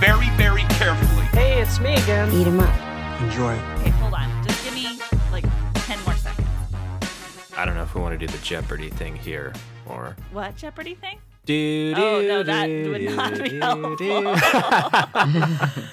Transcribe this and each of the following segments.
very, very carefully. Hey, it's me again. Eat 'em up. Enjoy. Okay, hold on. Just give me like 10 more seconds. I don't know if we want to do the Jeopardy thing here or. What Jeopardy thing? Do, Oh, do, no, that do, would not be do, helpful. do.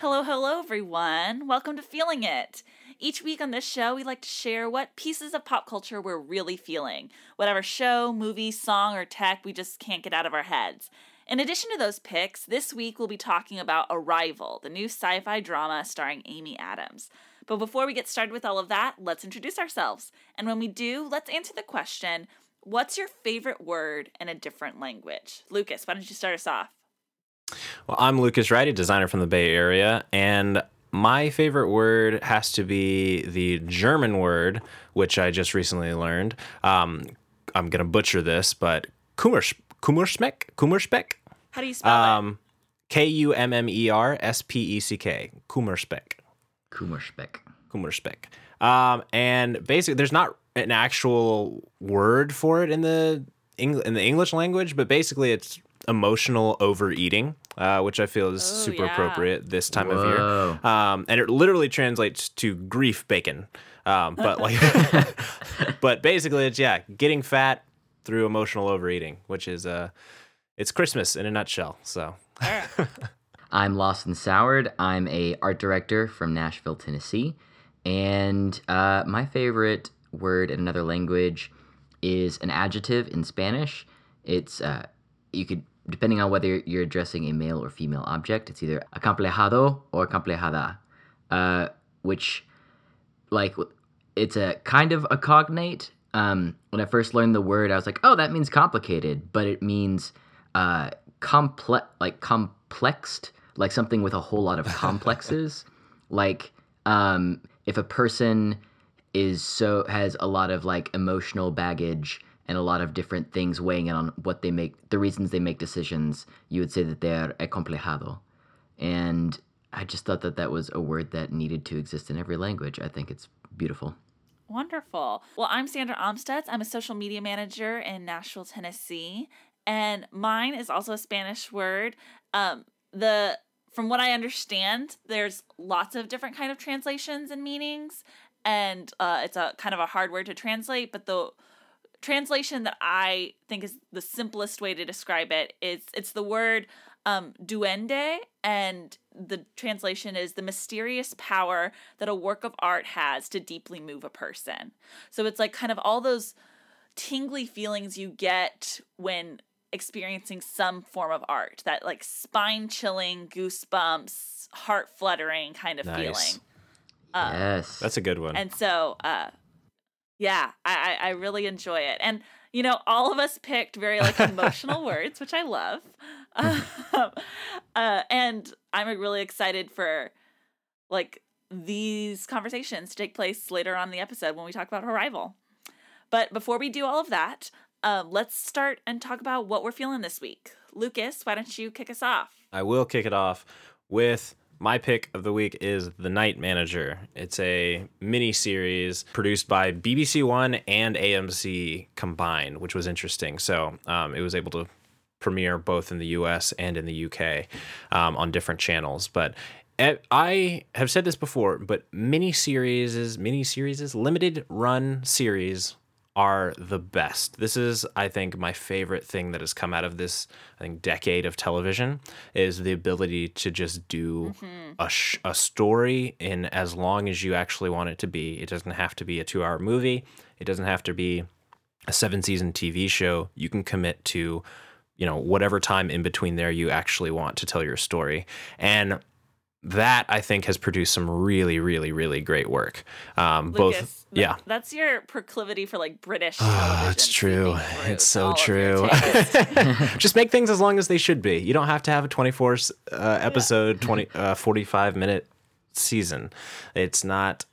Hello, hello, everyone. Welcome to Feeling It. Each week on this show, we like to share what pieces of pop culture we're really feeling. Whatever show, movie, song, or tech we just can't get out of our heads. In addition to those picks, this week we'll be talking about Arrival, the new sci fi drama starring Amy Adams. But before we get started with all of that, let's introduce ourselves. And when we do, let's answer the question what's your favorite word in a different language? Lucas, why don't you start us off? Well, I'm Lucas Wright, a designer from the Bay Area, and my favorite word has to be the German word, which I just recently learned. Um, I'm gonna butcher this, but Kummersch, Kummerspeck, Kummerspeck, How do you spell it? um, K U M M E R S P E C K, Kummerspeck. Kummerspeck. Kummerspeck. Um, and basically, there's not an actual word for it in the Eng- in the English language, but basically, it's emotional overeating, uh, which I feel is Oh, super yeah. appropriate this time of year. Um, and it literally translates to grief bacon. Um, but like, but basically, it's yeah, getting fat through emotional overeating, which is uh, it's Christmas in a nutshell. So. I'm and Soured. I'm a art director from Nashville, Tennessee, and uh, my favorite word in another language is an adjective in Spanish. It's uh, you could depending on whether you're addressing a male or female object. It's either acomplejado or acomplejada, uh, which like it's a kind of a cognate. Um, when I first learned the word, I was like, "Oh, that means complicated," but it means uh, complex, like complexed, like something with a whole lot of complexes. like um, if a person is so has a lot of like emotional baggage and a lot of different things weighing in on what they make, the reasons they make decisions, you would say that they're acomplejado. And I just thought that that was a word that needed to exist in every language. I think it's beautiful. Wonderful. Well, I'm Sandra Omstutz. I'm a social media manager in Nashville, Tennessee, and mine is also a Spanish word. Um, the from what I understand, there's lots of different kind of translations and meanings, and uh, it's a kind of a hard word to translate. But the translation that I think is the simplest way to describe it is it's the word um, duende, and the translation is the mysterious power that a work of art has to deeply move a person. So it's like kind of all those tingly feelings you get when experiencing some form of art that like spine chilling, goosebumps, heart fluttering kind of Nice. feeling. Uh, yes. That's a good one. and so, uh, yeah, I, I I really enjoy it. And you know, all of us picked very like emotional words, which I love. Um, uh, and I'm really excited for like these conversations to take place later on in the episode when we talk about Arrival. But before we do all of that, um, let's start and talk about what we're feeling this week. Lucas, why don't you kick us off? I will kick it off with my pick of the week is The Night Manager. It's a mini series produced by BBC One and AMC combined, which was interesting. So um, it was able to premiere both in the US and in the UK um, on different channels. But I have said this before, but mini series, is mini series, is limited run series are the best. This is, I think, my favorite thing that has come out of this, I think, decade of television is the ability to just do a, sh- a story in as long as you actually want it to be. It doesn't have to be a two hour movie, it doesn't have to be a seven season TV show. You can commit to, you know, whatever time in between there you actually want to tell your story. And that I think has produced some really, really, really great work. Um, both, Lucas, th- yeah. That's your proclivity for like British Oh, it's true. It's so all of your true. Just make things as long as they should be. You don't have to have a 24 uh, episode, 20, uh, 45 minute season. It's not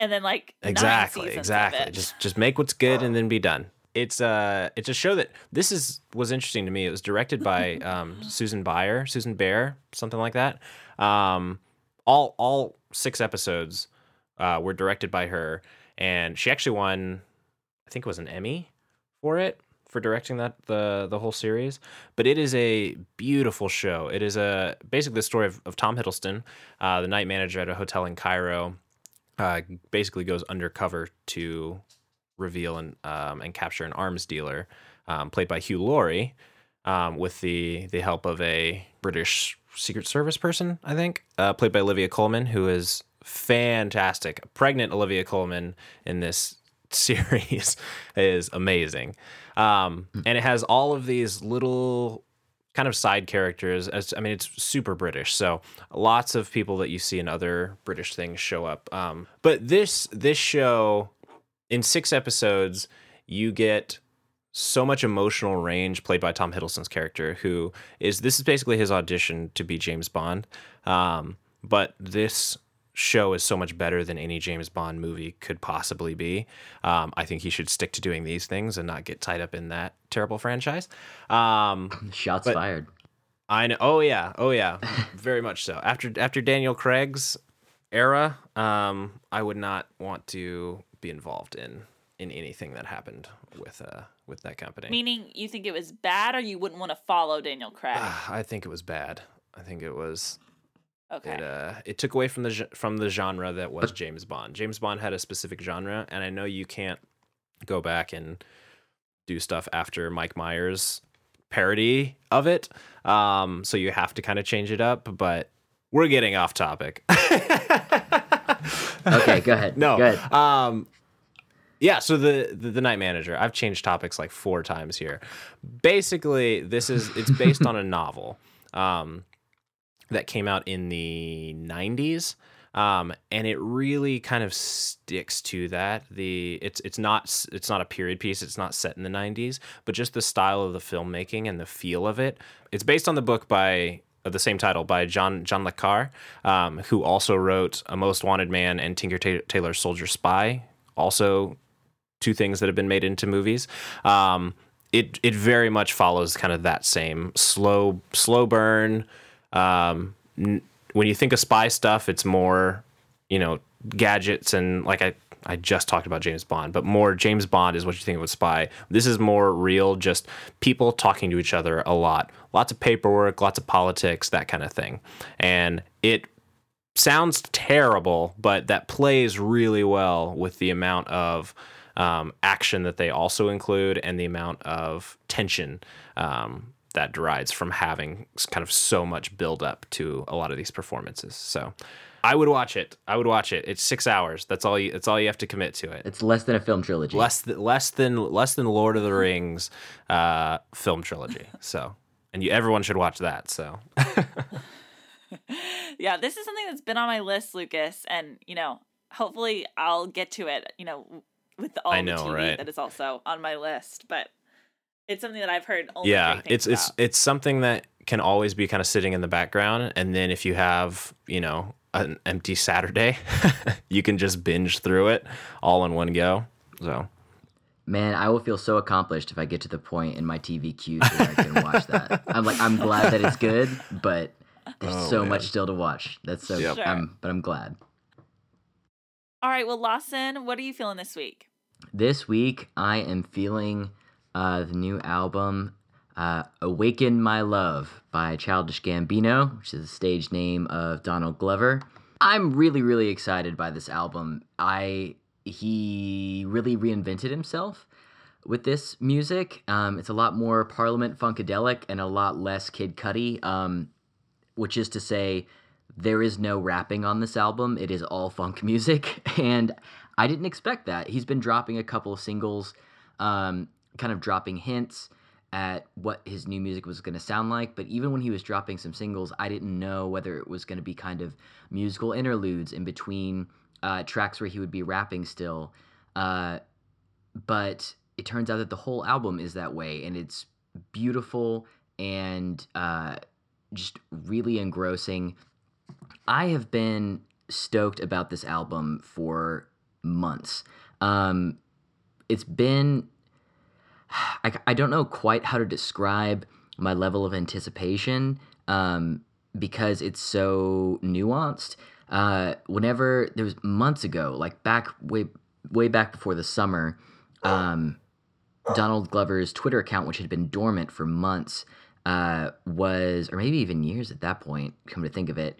and then like exactly exactly just just make what's good and then be done it's uh it's a show that this is was interesting to me it was directed by um susan Bayer, susan bear something like that um all all six episodes uh were directed by her and she actually won i think it was an emmy for it for directing that the the whole series. But it is a beautiful show. It is a basically the story of, of tom hiddleston uh, the night manager at a hotel in cairo uh, basically goes undercover to reveal and um, and capture an arms dealer, um, played by Hugh Laurie, um, with the the help of a British Secret Service person, I think, uh, played by Olivia Colman, who is fantastic. Pregnant Olivia Colman in this series is amazing, um, and it has all of these little kind of side characters. As i mean it's super british so lots of people that you see in other british things show up. Um, but this this show in six episodes you get so much emotional range played by tom hiddleston's character who is this is basically his audition to be james bond um, but this show is so much better than any james bond movie could possibly be um, i think he should stick to doing these things and not get tied up in that terrible franchise um, Shots fired. I know. Oh yeah. Oh yeah. Very much so. After after Daniel Craig's era, um, I would not want to be involved in in anything that happened with uh with that company. Meaning you think it was bad or you wouldn't want to follow Daniel Craig? Ah, I think it was bad. I think it was okay. it uh it took away from the from the genre that was James Bond. James Bond had a specific genre, and I know you can't go back and do stuff after Mike Myers parody of it. Um, so you have to kind of change it up, but we're getting off topic. Okay, go ahead. no. Go ahead. Um yeah, so the, the the night manager. I've changed topics like four times here. Basically, this is it's based on a novel um, that came out in the '90s, um, and it really kind of sticks to that. The it's it's not it's not a period piece. It's not set in the '90s, but just the style of the filmmaking and the feel of it. It's based on the book by of the same title by John John Le Carre, um, who also wrote A Most Wanted Man and Tinker Ta- Tailor Soldier Spy. Also, two things that have been made into movies. Um, it it very much follows kind of that same slow slow burn. Um, n- when you think of spy stuff, it's more you know gadgets and like I I just talked about James Bond, but more James Bond is what you think of a spy. This is more real, just people talking to each other a lot, lots of paperwork, lots of politics, that kind of thing, and it sounds terrible, but that plays really well with the amount of um, action that they also include and the amount of tension um, that derives from having kind of so much build up to a lot of these performances. So I would watch it. I would watch it. It's six hours. That's all you. That's all you have to commit to it. It's less than a film trilogy. Less than less than less than Lord of the Rings uh, film trilogy. So and you everyone should watch that. So yeah, this is something that's been on my list, Lucas, and you know, hopefully I'll get to it. You know, with all I the know, TV right? that is also on my list, but it's something that I've heard. Only yeah great things it's it's it's something that can always be kind of sitting in the background and then if you have you know an empty saturday you can just binge through it all in one go so Man, I will feel so accomplished if I get to the point in my TV queue where I can watch that. I'm like, I'm glad that it's good, but there's Oh, so man. much still to watch. That's so. Yep. Sure. Um, but I'm glad. All right, well, Lawson, what are you feeling this week? This week, I am feeling uh, the new album, uh, Awaken My Love by Childish Gambino, which is the stage name of Donald Glover. I'm really, really excited by this album. I He really reinvented himself with this music. Um, it's a lot more Parliament Funkadelic and a lot less Kid Cudi, um, which is to say, there is no rapping on this album. It is all funk music. And I didn't expect that. He's been dropping a couple of singles, um, kind of dropping hints. at what his new music was going to sound like. But even when he was dropping some singles, I didn't know whether it was going to be kind of musical interludes in between uh, tracks where he would be rapping still. Uh, but it turns out that the whole album is that way, and it's beautiful and uh, just really engrossing. I have been stoked about this album for months. Um, it's been, I, I don't know quite how to describe my level of anticipation um, because it's so nuanced. Uh, whenever there was months ago, like back way way back before the summer, um, Donald Glover's Twitter account, which had been dormant for months, uh, was, or maybe even years at that point, come to think of it,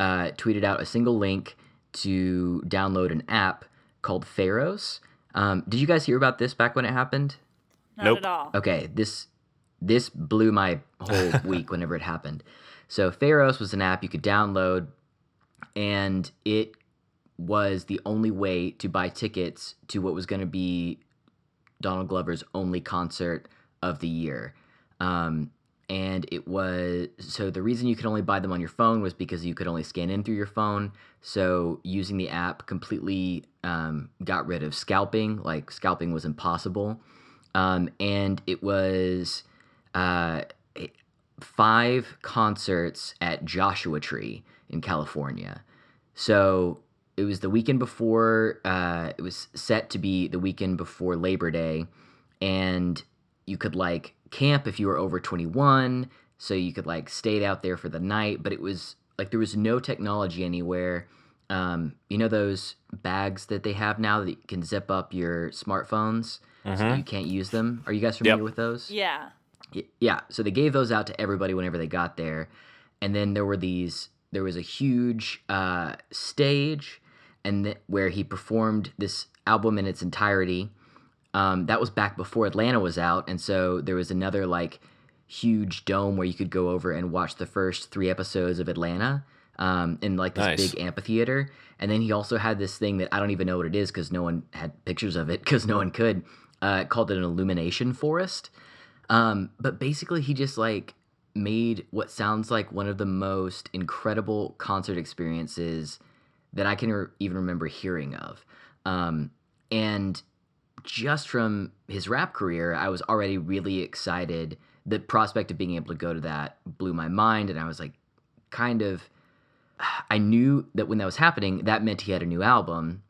uh, tweeted out a single link to download an app called Pharos. Um, did you guys hear about this back when it happened? Not Nope. at all. Okay, this this blew my whole week whenever it happened. So Pharos was an app you could download, and it was the only way to buy tickets to what was going to be Donald Glover's only concert of the year. Um, and it was so the reason you could only buy them on your phone was because you could only scan in through your phone. So using the app completely um, got rid of scalping. Like scalping was impossible. Um, and it was uh, five concerts at Joshua Tree in California. So it was the weekend before. Uh, it was set to be the weekend before Labor Day, and you could like camp if you were over 21. So you could like stay out there for the night, but it was like there was no technology anywhere. Um, you know those bags that they have now that you can zip up your smartphones so you can't use them. Are you guys familiar Yep. with those? Yeah. Yeah so they gave those out to everybody whenever they got there and then there were these there was a huge uh, stage and th- where he performed this album in its entirety um, that was back before atlanta was out and so there was another like huge dome where you could go over and watch the first three episodes of atlanta um, in like this Nice. big amphitheater and then he also had this thing that i don't even know what it is because no one had pictures of it because no one could uh, called it an illumination forest um, but basically, he just like made what sounds like one of the most incredible concert experiences that I can re- even remember hearing of. Um, and just from his rap career, I was already really excited. The prospect of being able to go to that blew my mind, and I was like, kind of. I knew that when that was happening, that meant he had a new album,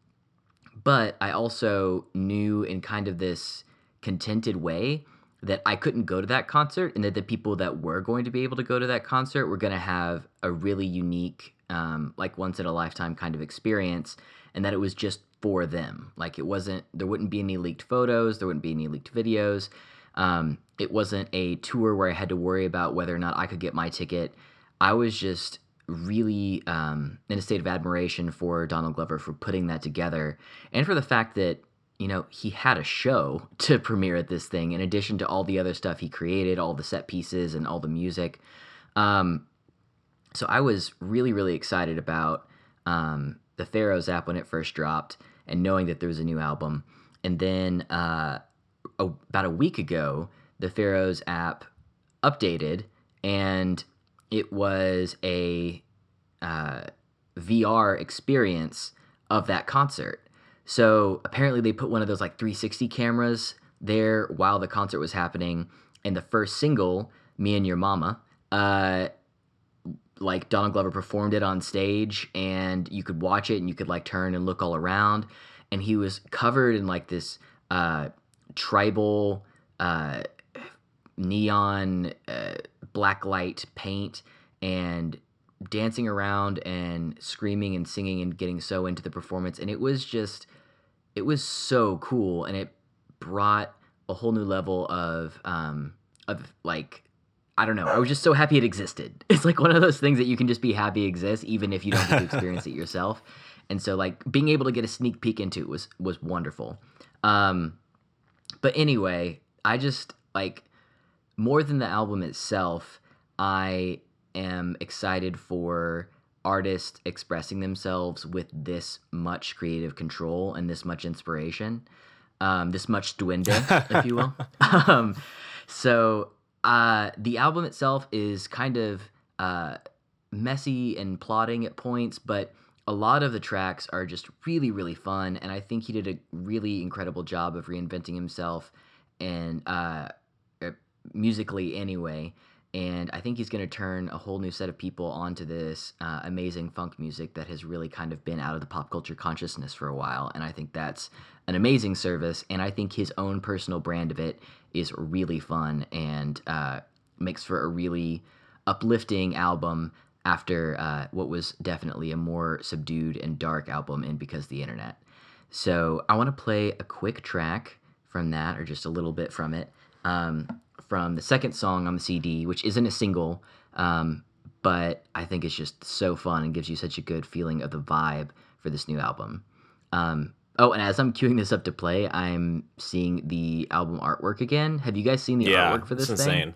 but I also knew in kind of this contented way that I couldn't go to that concert, and that the people that were going to be able to go to that concert were going to have a really unique, um, like once in a lifetime kind of experience, and that it was just for them. Like it wasn't, there wouldn't be any leaked photos, there wouldn't be any leaked videos. Um, it wasn't a tour where I had to worry about whether or not I could get my ticket. I was just really um, in a state of admiration for Donald Glover for putting that together and for the fact that you know he had a show to premiere at this thing in addition to all the other stuff he created all the set pieces and all the music um, so i was really really excited about um, the Pharos app when it first dropped and knowing that there was a new album and then uh, about a week ago the Pharos app updated and it was a uh, VR experience of that concert. So apparently they put one of those like 360 cameras there while the concert was happening. And the first single, "Me and Your Mama," uh, like Donald Glover performed it on stage, and you could watch it, and you could like turn and look all around, and he was covered in like this uh, tribal. Uh, neon uh, black light paint and dancing around and screaming and singing and getting so into the performance and it was just it was so cool and it brought a whole new level of um of like I don't know. I was just so happy it existed. It's like one of those things that you can just be happy exists even if you don't get to experience it yourself. And so like being able to get a sneak peek into it was was wonderful. Um but anyway, I just like more than the album itself, I am excited for artists expressing themselves with this much creative control and this much inspiration, um, this much duende, if you will. um, so uh, the album itself is kind of uh, messy and plotting at points, but a lot of the tracks are just really, really fun. And I think he did a really incredible job of reinventing himself and uh, uh, musically anyway. And I think he's going to turn a whole new set of people onto this uh, amazing funk music that has really kind of been out of the pop culture consciousness for a while. And I think that's an amazing service. And I think his own personal brand of it is really fun and uh, makes for a really uplifting album after uh, what was definitely a more subdued and dark album in Because the Internet. So I want to play a quick track from that, or just a little bit from it, um, from the second song on the CD, which isn't a single, um, but I think it's just so fun and gives you such a good feeling of the vibe for this new album. Um, oh, and as I'm queuing this up to play, I'm seeing the album artwork again. Have you guys seen the yeah, artwork for this it's thing?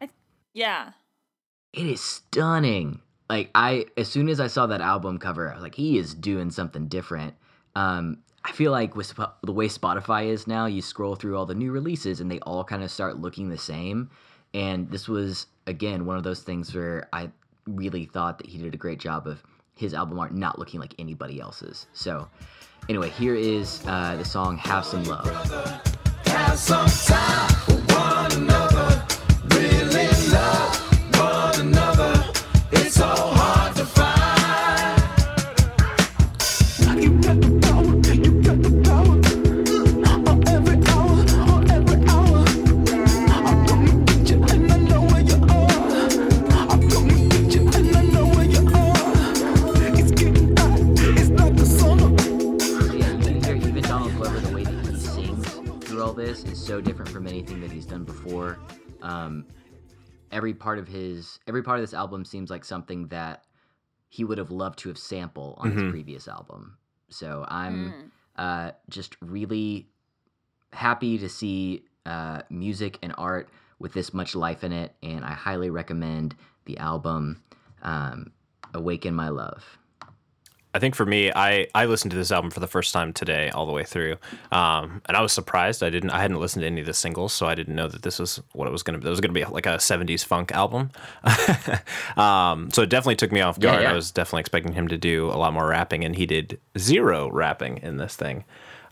insane. Yeah. it is stunning. Like I, as soon as I saw that album cover, I was like, he is doing something different. Um, I feel like with Sp- the way Spotify is now, you scroll through all the new releases and they all kind of start looking the same. And this was again one of those things where I really thought that he did a great job of his album art not looking like anybody else's. So, anyway, here is uh, the song "Have Some Love." So every part of his, every part of this album seems like something that he would have loved to have sampled on his previous album. So I'm uh, just really happy to see uh, music and art with this much life in it, and I highly recommend the album um, "Awaken My Love." I think for me, I I listened to this album for the first time today, all the way through, um, and I was surprised. I didn't I hadn't listened to any of the singles, so I didn't know that this was what it was going to be. It was going to be like a '70s funk album. um, so it definitely took me off guard. yeah. I was definitely expecting him to do a lot more rapping, and he did zero rapping in this thing.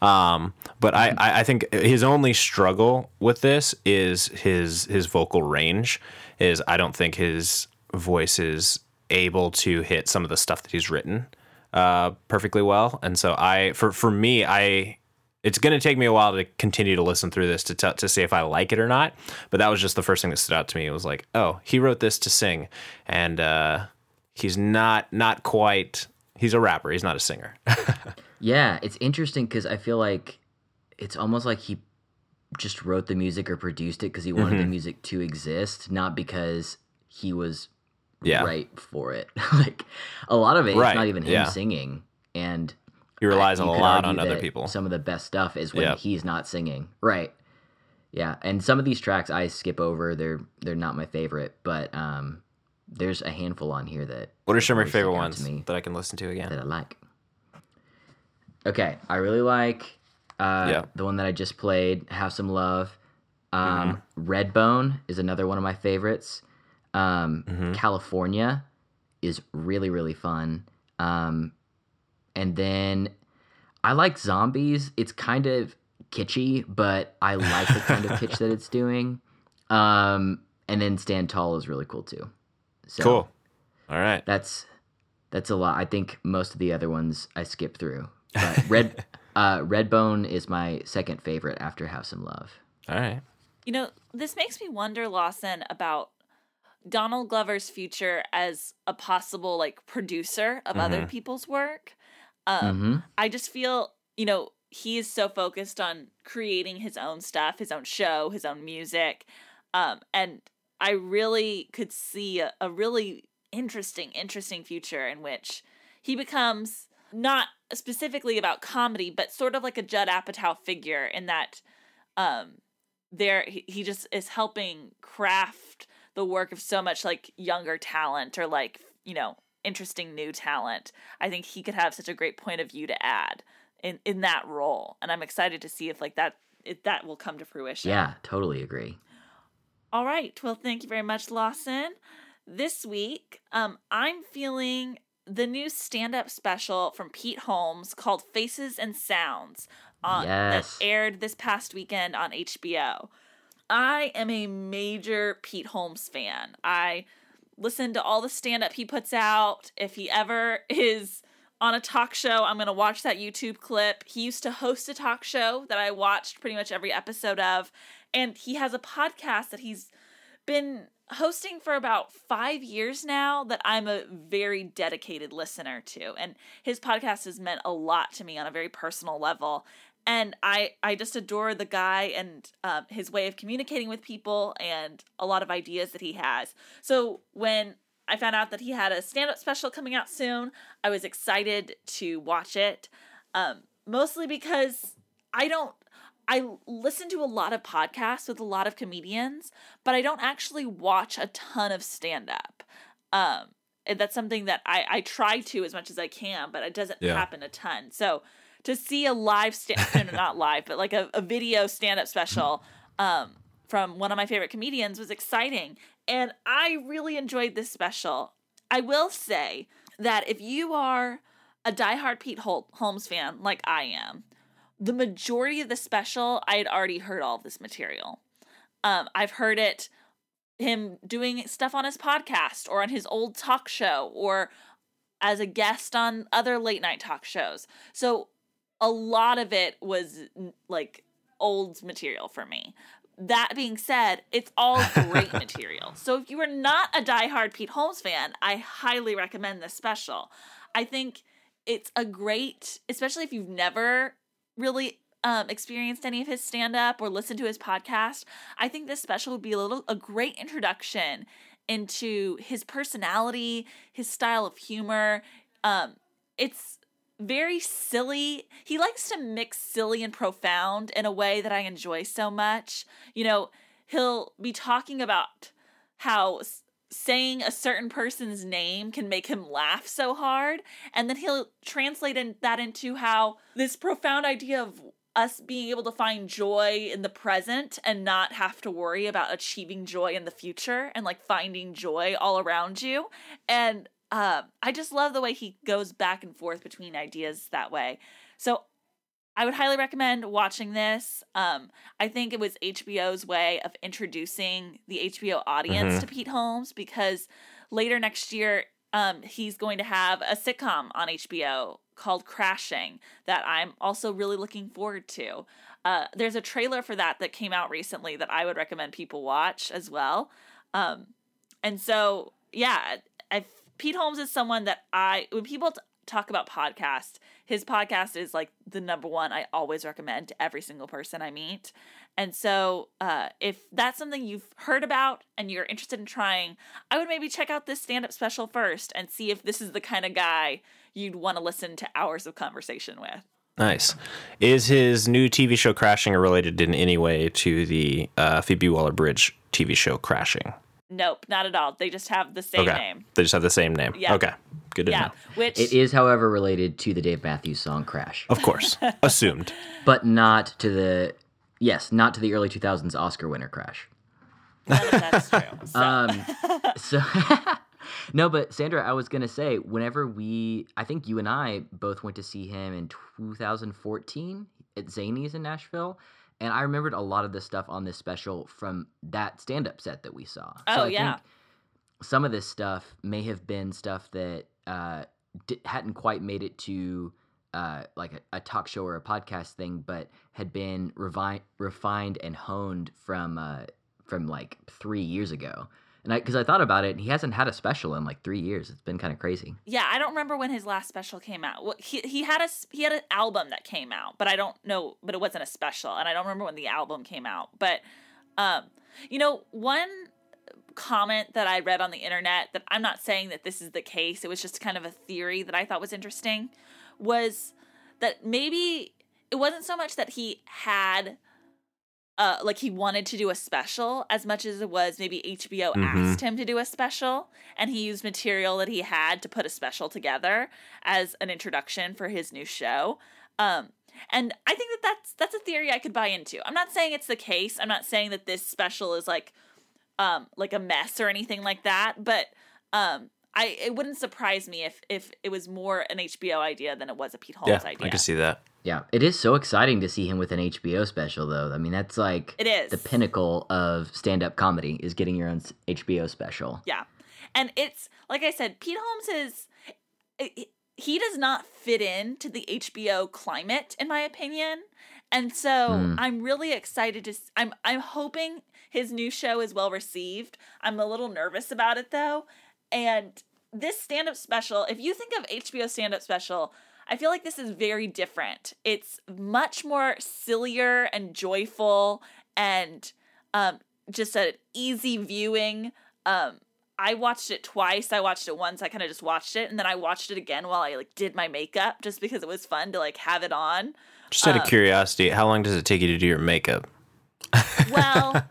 Um, but I, I I think his only struggle with this is his his vocal range. Is I don't think his voice is able to hit some of the stuff that he's written uh, perfectly well. And so I, for for me, I it's going to take me a while to continue to listen through this to t- to see if I like it or not. But that was just the first thing that stood out to me. It was like, oh, he wrote this to sing, and uh, he's not not quite. He's a rapper. He's not a singer. Yeah, it's interesting because I feel like it's almost like he just wrote the music or produced it because he wanted Mm-hmm. the music to exist, not because he was Yeah. right for it. like a lot of it, Right, it's not even him yeah. singing, and He relies I- a lot on other people. Some of the best stuff is when Yeah. he's not singing, right? Yeah, and some of these tracks I skip over. They're they're not my favorite, but um, there's a handful on here that What are some of your favorite ones me that I can listen to again? that? I like. Okay, I really like uh, Yeah. the one that I just played, "Have Some Love." Um, Redbone is another one of my favorites. Um, California is really really fun. Um, and then I like Zombies. It's kind of kitschy, but I like the kind of kitsch that it's doing. Um, and then Stand Tall is really cool too. So Cool. All right. that's that's a lot. I think most of the other ones I skip through. But Red uh, Redbone is my second favorite after Have Some Love. All right. You know, this makes me wonder, Lawson, about Donald Glover's future as a possible like producer of other people's work. Um, Mhm. I just feel, you know, he is so focused on creating his own stuff, his own show, his own music. Um, and I really could see a, a really interesting, interesting future in which he becomes not specifically about comedy, but sort of like a Judd Apatow figure in that um there he, he just is helping craft the work of so much like younger talent or like you know interesting new talent i think he could have such a great point of view to add in in that role and i'm excited to see if like that if that will come to fruition Yeah, totally agree. All right. Well, thank you very much, Lawson. This week, um, I'm feeling the new stand-up special from Pete Holmes called Faces and Sounds on, Yes. that aired this past weekend on HBO. I am a major Pete Holmes fan. I listen to all the stand-up he puts out. If he ever is on a talk show, I'm going to watch that YouTube clip. He used to host a talk show that I watched pretty much every episode of, and he has a podcast that he's been hosting for about five years now that I'm a very dedicated listener to. And his podcast has meant a lot to me on a very personal level. And I, I just adore the guy and um, his way of communicating with people and a lot of ideas that he has. So when I found out that he had a stand up special coming out soon, I was excited to watch it. Um, mostly because I don't I listen to a lot of podcasts with a lot of comedians, but I don't actually watch a ton of stand up. Um, and that's something that I, I try to as much as I can, but it doesn't Yeah. happen a ton. So to see a live stand, no, no, not live, but like a, a video stand up special um, from one of my favorite comedians was exciting. And I really enjoyed this special. I will say that if you are a diehard Pete Hol- Holmes fan like I am, the majority of the special I had already heard all of this material. Um, I've heard it him doing stuff on his podcast or on his old talk show or as a guest on other late night talk shows. So a lot of it was like old material for me. That being said, it's all great material. So if you are not a diehard Pete Holmes fan, I highly recommend this special. I think it's a great, especially if you've never really um, experienced any of his stand up or listened to his podcast. I think this special would be a little a great introduction into his personality, his style of humor. Um, it's very silly. He likes to mix silly and profound in a way that I enjoy so much. You know, he'll be talking about how saying a certain person's name can make him laugh so hard, and then he'll translate in, that into how this profound idea of us being able to find joy in the present and not have to worry about achieving joy in the future and like finding joy all around you. And um, I just love the way he goes back and forth between ideas that way. So I would highly recommend watching this. Um, I think it was HBO's way of introducing the HBO audience Mhm. to Pete Holmes because later next year, um, he's going to have a sitcom on HBO called Crashing that I'm also really looking forward to. Uh, there's a trailer for that that came out recently that I would recommend people watch as well. Um, and so, yeah, I, Pete Holmes is someone that I, when people t- talk about podcasts, his podcast is like the number one I always recommend to every single person I meet. And so, uh, if that's something you've heard about and you're interested in trying, I would maybe check out this stand up special first and see if this is the kind of guy you'd want to listen to hours of conversation with. Nice. Is his new TV show Crashing related in any way to the uh, Phoebe Waller Bridge TV show Crashing? Nope, not at all. They just have the same okay. name. They just have the same name. Yeah. Okay. Good to Yeah, know. which It is, however, related to the Dave Matthews song Crash, Of course. Assumed. but not to the, yes, not to the early 2000s Oscar winner Crash. that's true. So. Um, so no, but Sandra, I was gonna say, whenever we, I think you and I both went to see him in 2014 at Zanies in Nashville, and I remembered a lot of the stuff on this special from that stand-up set that we saw. Oh, I yeah. think some of this stuff may have been stuff that uh, di- hadn't quite made it to. Uh, like a, a talk show or a podcast thing, but had been revi- refined and honed from uh, from like three years ago. And I, because I thought about it, he hasn't had a special in like three years. It's been kind of crazy. Yeah, I don't remember when his last special came out. Well, he he had a he had an album that came out, but I don't know. But it wasn't a special, and I don't remember when the album came out. But, um, you know, one comment that I read on the internet that I'm not saying that this is the case. It was just kind of a theory that I thought was interesting. Was that maybe it wasn't so much that he had uh, like he wanted to do a special as much as it was maybe HBO Mhm. asked him to do a special and he used material that he had to put a special together as an introduction for his new show. Um, and I think that that's that's a theory I could buy into. I'm not saying it's the case. I'm not saying that this special is like um like a mess or anything like that, but um I it wouldn't surprise me if if it was more an HBO idea than it was a Pete Holmes Yeah, idea. I can see that. Yeah, it is so exciting to see him with an HBO special, though. I mean, that's like It is. the pinnacle of stand-up comedy is getting your own HBO special. Yeah. And it's like I said, Pete Holmes is i- he does not fit into the HBO climate in my opinion. And so Mm. I'm really excited to s- I'm I'm hoping his new show is well received. I'm a little nervous about it though. And this stand-up special, if you think of HBO stand-up special, I feel like this is very different. It's much more sillier and joyful and um just an easy viewing. Um I watched it twice. I watched it once. I kind of just watched it and then I watched it again while I like did my makeup just because it was fun to like have it on. Just out of Um, curiosity, how long does it take you to do your makeup? Well,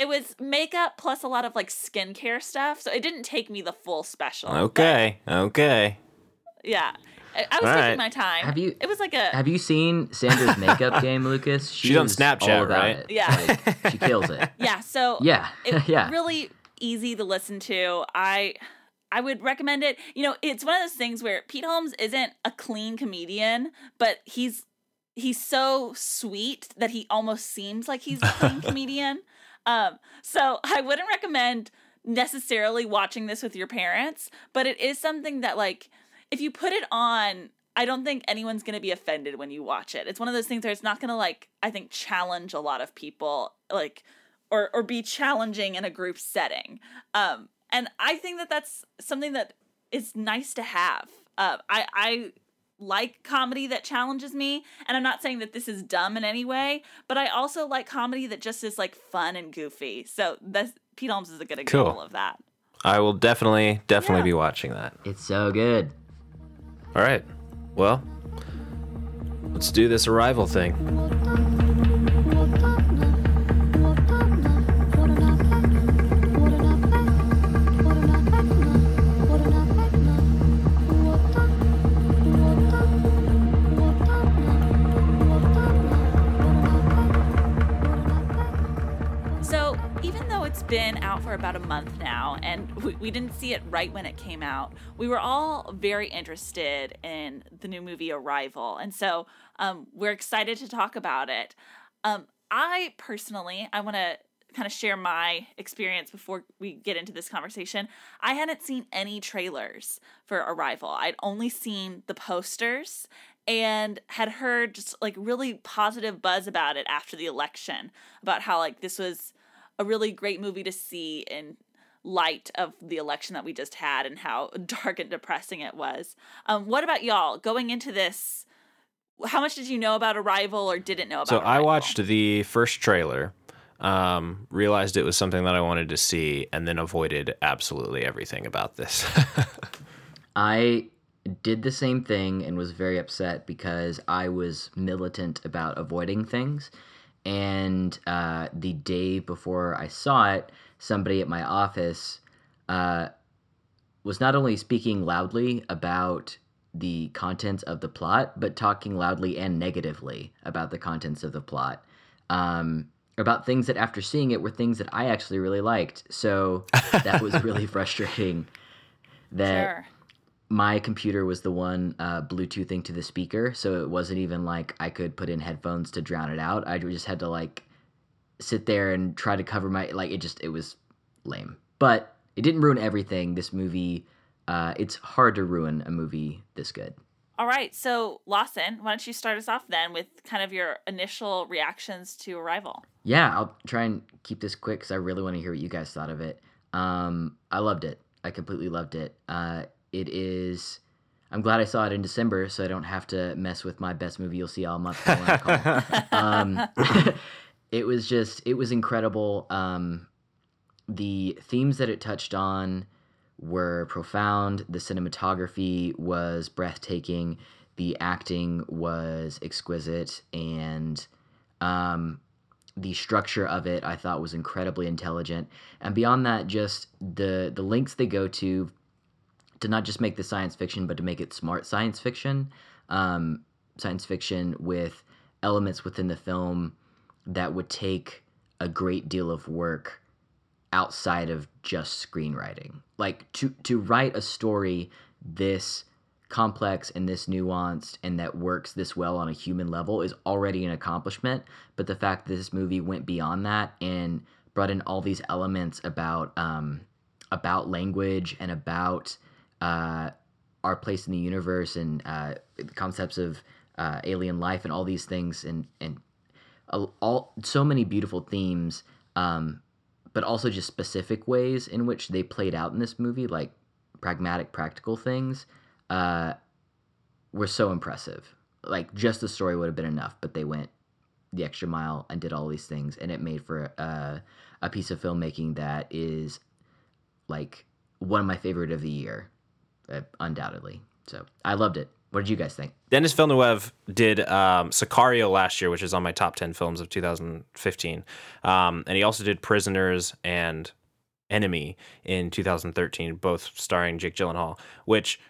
it was makeup plus a lot of like skincare stuff. So it didn't take me the full special. Okay, okay. yeah. I, I was All taking right. my time. Have you- It was like a Have you seen Sandra's makeup game, Lucas? She's on Snapchat, all about right? it. Yeah. Like, she kills it. Yeah, so Yeah, it yeah. really easy to listen to. I I would recommend it. You know, it's one of those things where Pete Holmes isn't a clean comedian, but he's he's so sweet that he almost seems like he's a clean comedian. Um, so I wouldn't recommend necessarily watching this with your parents, but it is something that like if you put it on I don't think anyone's going to be offended when you watch it. It's one of those things where it's not going to like I think challenge a lot of people like or or be challenging in a group setting. Um and I think that that's something that is nice to have. Uh I I like comedy that challenges me and I'm not saying that this is dumb in any way, but I also like comedy that just is like fun and goofy. So that's Pete Holmes is a good example Cool. of that. I will definitely, definitely Yeah. be watching that. It's so good. All right. Well, let's do this arrival thing. It's been out for about a month now and we, we didn't see it right when it came out, we were all very interested in the new movie Arrival. And so, um, we're excited to talk about it. Um, I personally, I want to kind of share my experience before we get into this conversation. I hadn't seen any trailers for Arrival. I'd only seen the posters and had heard just like really positive buzz about it after the election about how like this was a really great movie to see in light of the election that we just had and how dark and depressing it was. Um, what about y'all going into this? How much did you know about Arrival or didn't know about? So I watched the first trailer, um, realized it was something that I wanted to see, and then avoided absolutely everything about this. I did the same thing and was very upset because I was militant about avoiding things. And uh, the day before I saw it, somebody at my office uh, was not only speaking loudly about the contents of the plot, but talking loudly and negatively about the contents of the plot. Um, about things that after seeing it were things that I actually really liked. So that was really frustrating. That Sure. My computer was the one uh, Bluetoothing to the speaker, so it wasn't even like I could put in headphones to drown it out. I just had to like sit there and try to cover my like it just it was lame, but it didn't ruin everything. This movie, uh, it's hard to ruin a movie this good. All right, so Lawson, why don't you start us off then with kind of your initial reactions to Arrival? Yeah, I'll try and keep this quick because I really want to hear what you guys thought of it. Um, I loved it. I completely loved it. Uh, it is. I'm glad I saw it in December, so I don't have to mess with my best movie you'll see all month. I wanna call. um, it was just. It was incredible. Um, the themes that it touched on were profound. The cinematography was breathtaking. The acting was exquisite, and um, the structure of it I thought was incredibly intelligent. And beyond that, just the the links they go to to not just make the science fiction, but to make it smart science fiction, um, science fiction with elements within the film that would take a great deal of work outside of just screenwriting. Like to to write a story this complex and this nuanced and that works this well on a human level is already an accomplishment. But the fact that this movie went beyond that and brought in all these elements about um, about language and about uh, our place in the universe and uh, concepts of uh, alien life and all these things and and all so many beautiful themes, um, but also just specific ways in which they played out in this movie, like pragmatic, practical things, uh, were so impressive. Like just the story would have been enough, but they went the extra mile and did all these things, and it made for a, a piece of filmmaking that is like one of my favorite of the year, uh, undoubtedly. So I loved it. What did you guys think? Denis Villeneuve did um, Sicario last year, which is on my top 10 films of 2015. Um, and he also did Prisoners and Enemy in 2013, both starring Jake Gyllenhaal, which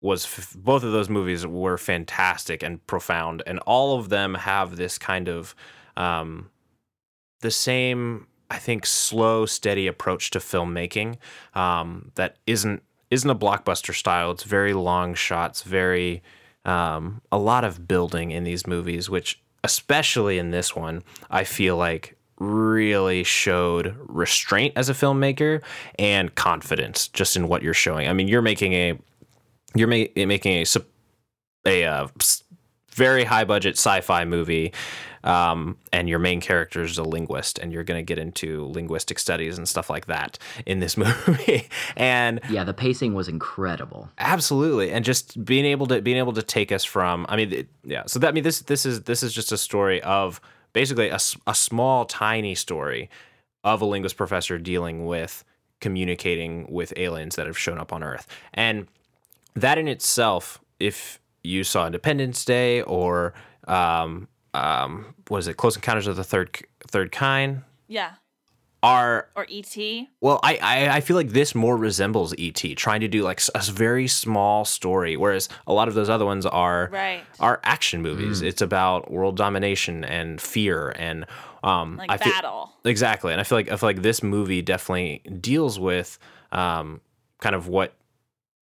was f- both of those movies were fantastic and profound. And all of them have this kind of um, the same, I think, slow, steady approach to filmmaking um, that isn't isn't a blockbuster style. It's very long shots, very um, a lot of building in these movies, which especially in this one, I feel like really showed restraint as a filmmaker and confidence just in what you're showing. I mean, you're making a you're ma- making a a uh, very high budget sci-fi movie um, and your main character is a linguist and you're going to get into linguistic studies and stuff like that in this movie. And yeah the pacing was incredible. Absolutely. And just being able to being able to take us from i mean it, yeah. So that i mean this this is this is just a story of basically a, a small tiny story of a linguist professor dealing with communicating with aliens that have shown up on earth. And that in itself if you saw independence day or um, um, what is it? Close Encounters of the Third Third Kind. Yeah. Are or ET. Well, I, I I feel like this more resembles ET, trying to do like a very small story, whereas a lot of those other ones are right. are action movies. Mm. It's about world domination and fear and um, like I feel, battle. Exactly, and I feel like I feel like this movie definitely deals with um, kind of what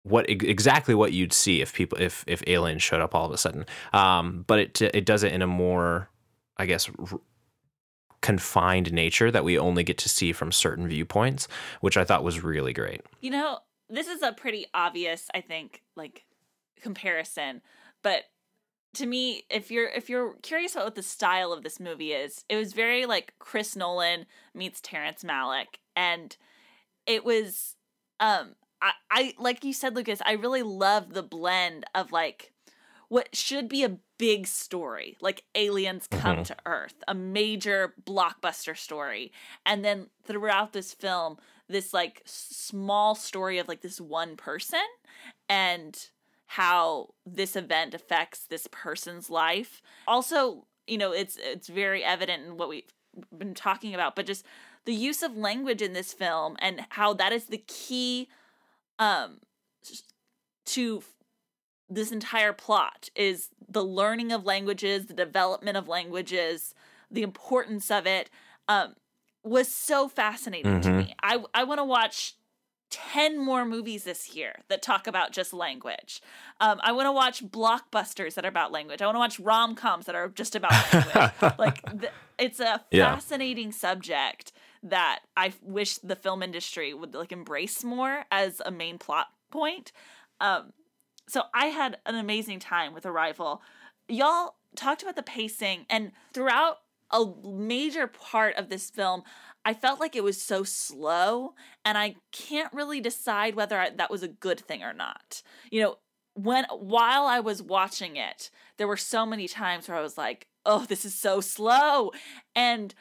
what exactly what you'd see if people if if aliens showed up all of a sudden. Um, but it it does it in a more, I guess, r- confined nature that we only get to see from certain viewpoints, which I thought was really great. You know, this is a pretty obvious, I think, like comparison, but to me if you're if you're curious about what the style of this movie is it was very like chris nolan meets terrence malick and it was um I, I like you said, Lucas, I really love the blend of like what should be a big story, like aliens come mm-hmm. to Earth, a major blockbuster story. And then throughout this film, this like small story of like this one person and how this event affects this person's life. Also, you know, it's it's very evident in what we've been talking about, but just the use of language in this film and how that is the key um to this entire plot is the learning of languages, the development of languages, the importance of it um was so fascinating mm-hmm. to me. I I want to watch 10 more movies this year that talk about just language. Um, I want to watch blockbusters that are about language. I want to watch rom coms that are just about language. like, th- it's a fascinating yeah. subject that I wish the film industry would like embrace more as a main plot point. Um, so I had an amazing time with Arrival. Y'all talked about the pacing, and throughout a major part of this film, I felt like it was so slow, and I can't really decide whether I, that was a good thing or not. You know, when while I was watching it, there were so many times where I was like, "Oh, this is so slow," and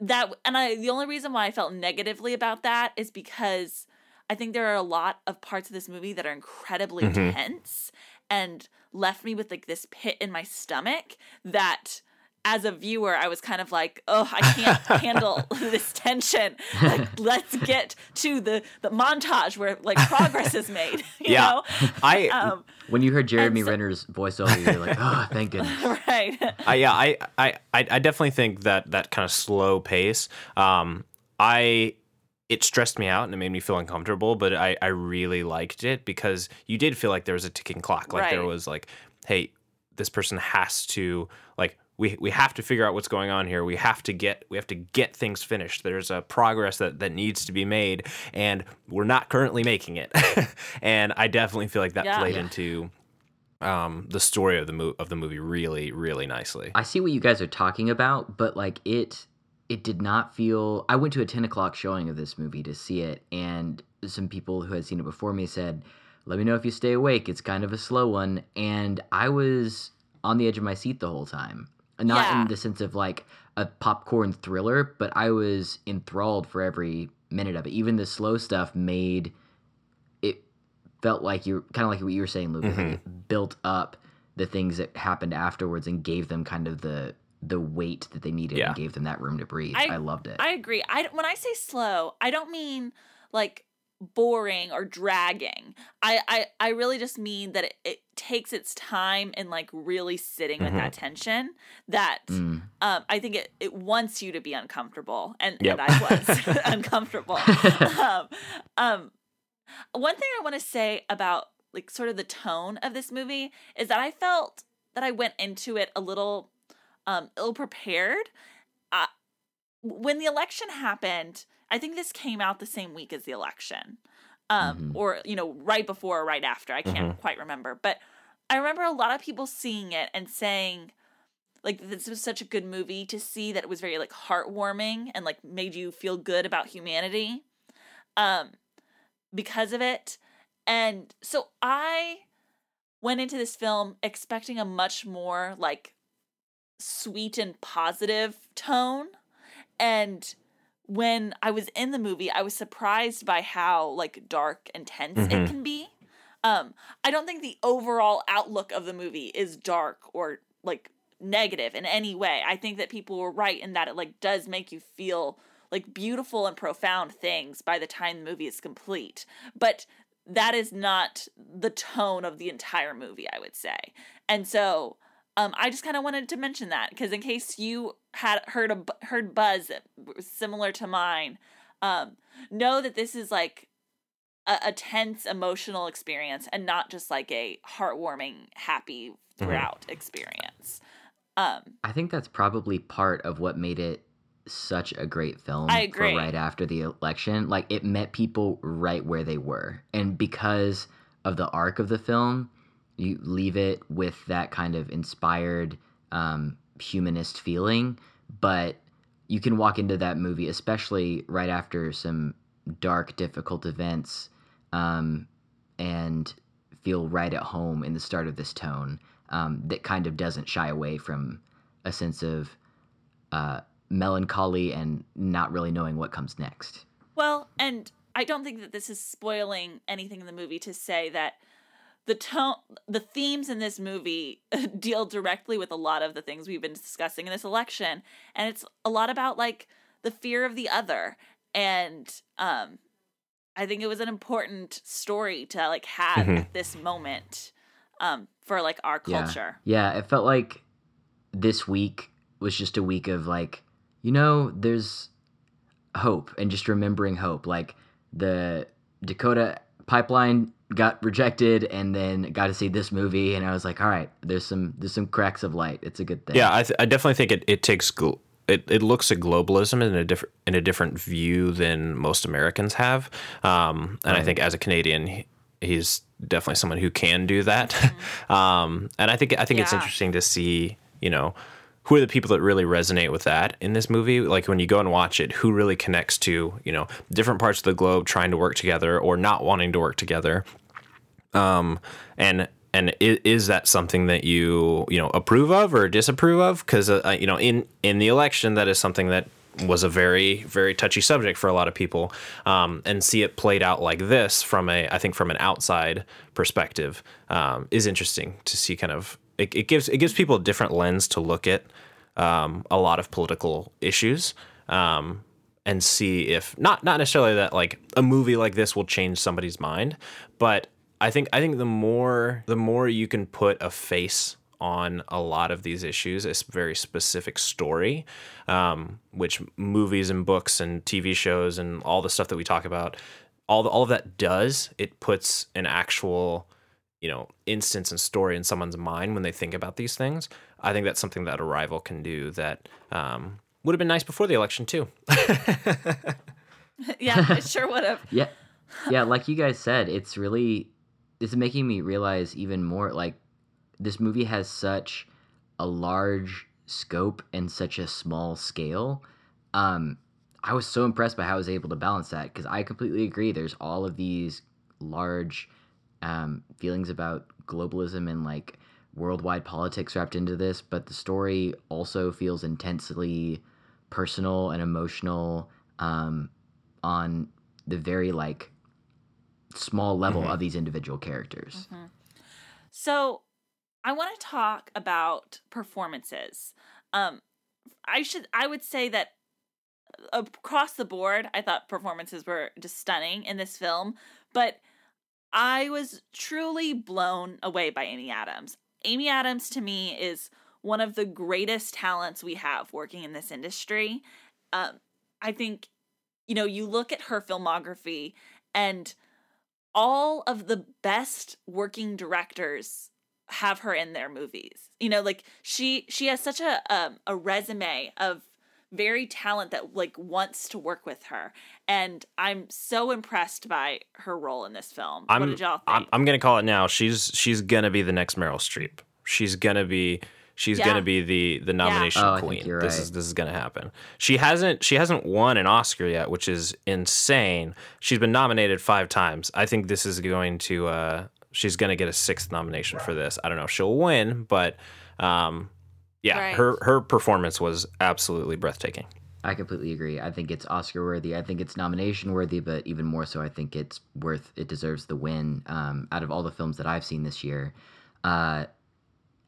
that and I the only reason why I felt negatively about that is because I think there are a lot of parts of this movie that are incredibly mm-hmm. tense and left me with like this pit in my stomach that as a viewer, I was kind of like, oh, I can't handle this tension. Like, let's get to the the montage where like progress is made. You yeah, know? I um, when you heard Jeremy so, Renner's voiceover, you're like, oh, thank goodness. Right. I, yeah, I, I I definitely think that that kind of slow pace. Um, I it stressed me out and it made me feel uncomfortable, but I, I really liked it because you did feel like there was a ticking clock. Like there was like, hey, this person has to like we we have to figure out what's going on here. We have to get we have to get things finished. There's a progress that that needs to be made, and we're not currently making it. and I definitely feel like that Yeah. played Yeah. into um, the story of the mo- of the movie really really nicely. I see what you guys are talking about, but like it it did not feel I went to a ten o'clock showing of this movie to see it, and some people who had seen it before me said, Let me know if you stay awake. It's kind of a slow one. And I was on the edge of my seat the whole time. Not Yeah. in the sense of like a popcorn thriller, but I was enthralled for every minute of it. Even the slow stuff made it felt like you're kind of like what you were saying, Lucas. like mm-hmm. It built up the things that happened afterwards and gave them kind of the the weight that they needed Yeah. and gave them that room to breathe. I, loved it. I agree. I when I say slow, I don't mean like boring or dragging. I I, I really just mean that it, it takes its time and like really sitting with that tension. That Mm. um, I think it, it wants you to be uncomfortable, and, Yep. and I was uncomfortable. um, um, one thing I want to say about like sort of the tone of this movie is that I felt that I went into it a little um, ill prepared. Uh, when the election happened, I think this came out the same week as the election, um, Mhm. or you know, right before or right after. I can't quite remember, but I remember a lot of people seeing it and saying, like, this was such a good movie to see that it was very like heartwarming and like made you feel good about humanity, um, because of it. And so I went into this film expecting a much more like sweet and positive tone and when i was in the movie i was surprised by how like dark and tense Mhm. it can be. Um i don't think the overall outlook of the movie is dark or like negative in any way. I think that people were right in that it like does make you feel like beautiful and profound things by the time the movie is complete. But that is not the tone of the entire movie i would say. And so um, I just kind of wanted to mention that because in case you had heard a heard buzz similar to mine, um, know that this is like a, a tense emotional experience and not just like a heartwarming, happy throughout experience. Um, I think that's probably part of what made it such a great film I agree. for right after the election. Like it met people right where they were. And because of the arc of the film, you leave it with that kind of inspired um, humanist feeling. But you can walk into that movie, especially right after some dark, difficult events, um, and feel right at home in the start of this tone um, that kind of doesn't shy away from a sense of uh, melancholy and not really knowing what comes next. Well, and I don't think that this is spoiling anything in the movie to say that the tone the themes in this movie deal directly with a lot of the things we've been discussing in this election and it's a lot about like the fear of the other and um I think it was an important story to like have Mhm. at this moment um for like our culture. Yeah, it felt like this week was just a week of like, you know, there's hope and just remembering hope. Like the Dakota pipeline got rejected and then got to see this movie and I was like, all right, there's some there's some cracks of light. It's a good thing. Yeah, I, th- I definitely think it, it takes gl- it, it looks at globalism in a different in a different view than most Americans have, um, and I think as a Canadian, he's definitely someone who can do that. um, and I think I think it's interesting to see you know who are the people that really resonate with that in this movie. Like when you go and watch it, who really connects to you know different parts of the globe trying to work together or not wanting to work together um and and is, that something that you you know approve of or disapprove of because uh, you know in in the election that is something that was a very very touchy subject for a lot of people um, and see it played out like this from a i think from an outside perspective um, is interesting to see kind of it, it gives it gives people a different lens to look at um, a lot of political issues um, and see if not not necessarily that like a movie like this will change somebody's mind, but I think I think the more the more you can put a face on a lot of these issues, a very specific story, um, which movies and books and TV shows and all the stuff that we talk about, all the, all of that does, it puts an actual, you know, instance and story in someone's mind when they think about these things. I think that's something that Arrival can do that um, would have been nice before the election too. yeah, it sure would have. Yeah. Yeah, like you guys said, it's really it's making me realize even more like this movie has such a large scope and such a small scale. Um I was so impressed by how I was able to balance that because I completely agree there's all of these large um feelings about globalism and like worldwide politics wrapped into this, but the story also feels intensely personal and emotional um on the very like small level of these individual characters. So, I want to talk about performances. Um, I should, I would say that across the board, I thought performances were just stunning in this film, but I was truly blown away by Amy Adams. Amy Adams to me is one of the greatest talents we have working in this industry. Um, I think, you know, you look at her filmography and all of the best working directors have her in their movies. You know, like she she has such a um, a resume of very talent that like wants to work with her, and I'm so impressed by her role in this film. I'm, what did y'all think? I'm, I'm gonna call it now. She's she's gonna be the next Meryl Streep. She's gonna be she's Yeah. gonna be the the nomination Oh, queen. you're This is this is gonna happen. She hasn't she hasn't won an Oscar yet, which is insane. She's been nominated five times. I think this is going to uh she's gonna get a sixth nomination for this. I don't know if she'll win, but um yeah, Right. her her performance was absolutely breathtaking. I completely agree. I think it's Oscar worthy. I think it's nomination worthy, but even more so, I think it's worth. It deserves the win. Um, out of all the films that I've seen this year, uh,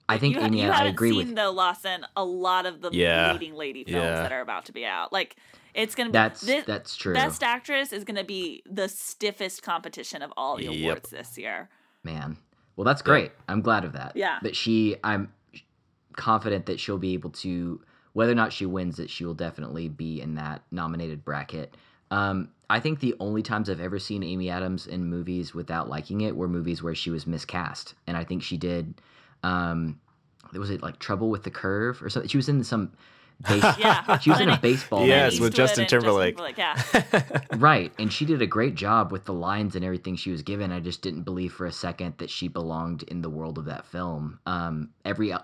I think you, ha- Amy. you I haven't agree seen with. though, Lawson, a lot of the Yeah. leading lady films Yeah. that are about to be out. Like it's gonna be That's this, that's true. Best actress is gonna be the stiffest competition of all the Yep. awards this year. Man, well, that's great. I'm glad of that. Yeah. But she, I'm confident that she'll be able to, whether or not she wins it, she will definitely be in that nominated bracket. Um, I think the only times I've ever seen Amy Adams in movies without liking it were movies where she was miscast, and I think she did. Um, was it like Trouble with the Curve or something? She was in some. Base- Yeah, she was in a baseball. Yes, movie. with Eastwood Justin Timberlake. Yeah, Right, and she did a great job with the lines and everything she was given. I just didn't believe for a second that she belonged in the world of that film. Um, every o-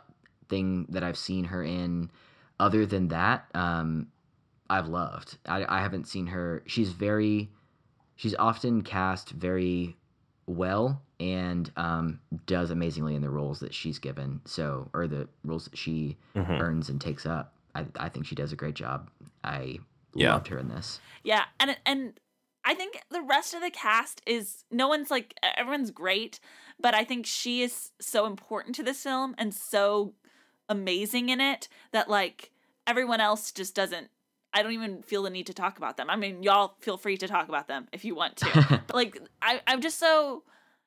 thing that I've seen her in, other than that, um, I've loved. I, I haven't seen her. She's very, she's often cast very well and um, does amazingly in the roles that she's given. So, or the roles that she Mhm. earns and takes up. I, I think she does a great job. I Yeah. loved her in this. yeah, and and I think the rest of the cast is no one's like everyone's great, but I think she is so important to this film and so amazing in it that like everyone else just doesn't. I don't even feel the need to talk about them. I mean, y'all feel free to talk about them if you want to. but like, I, I'm just so,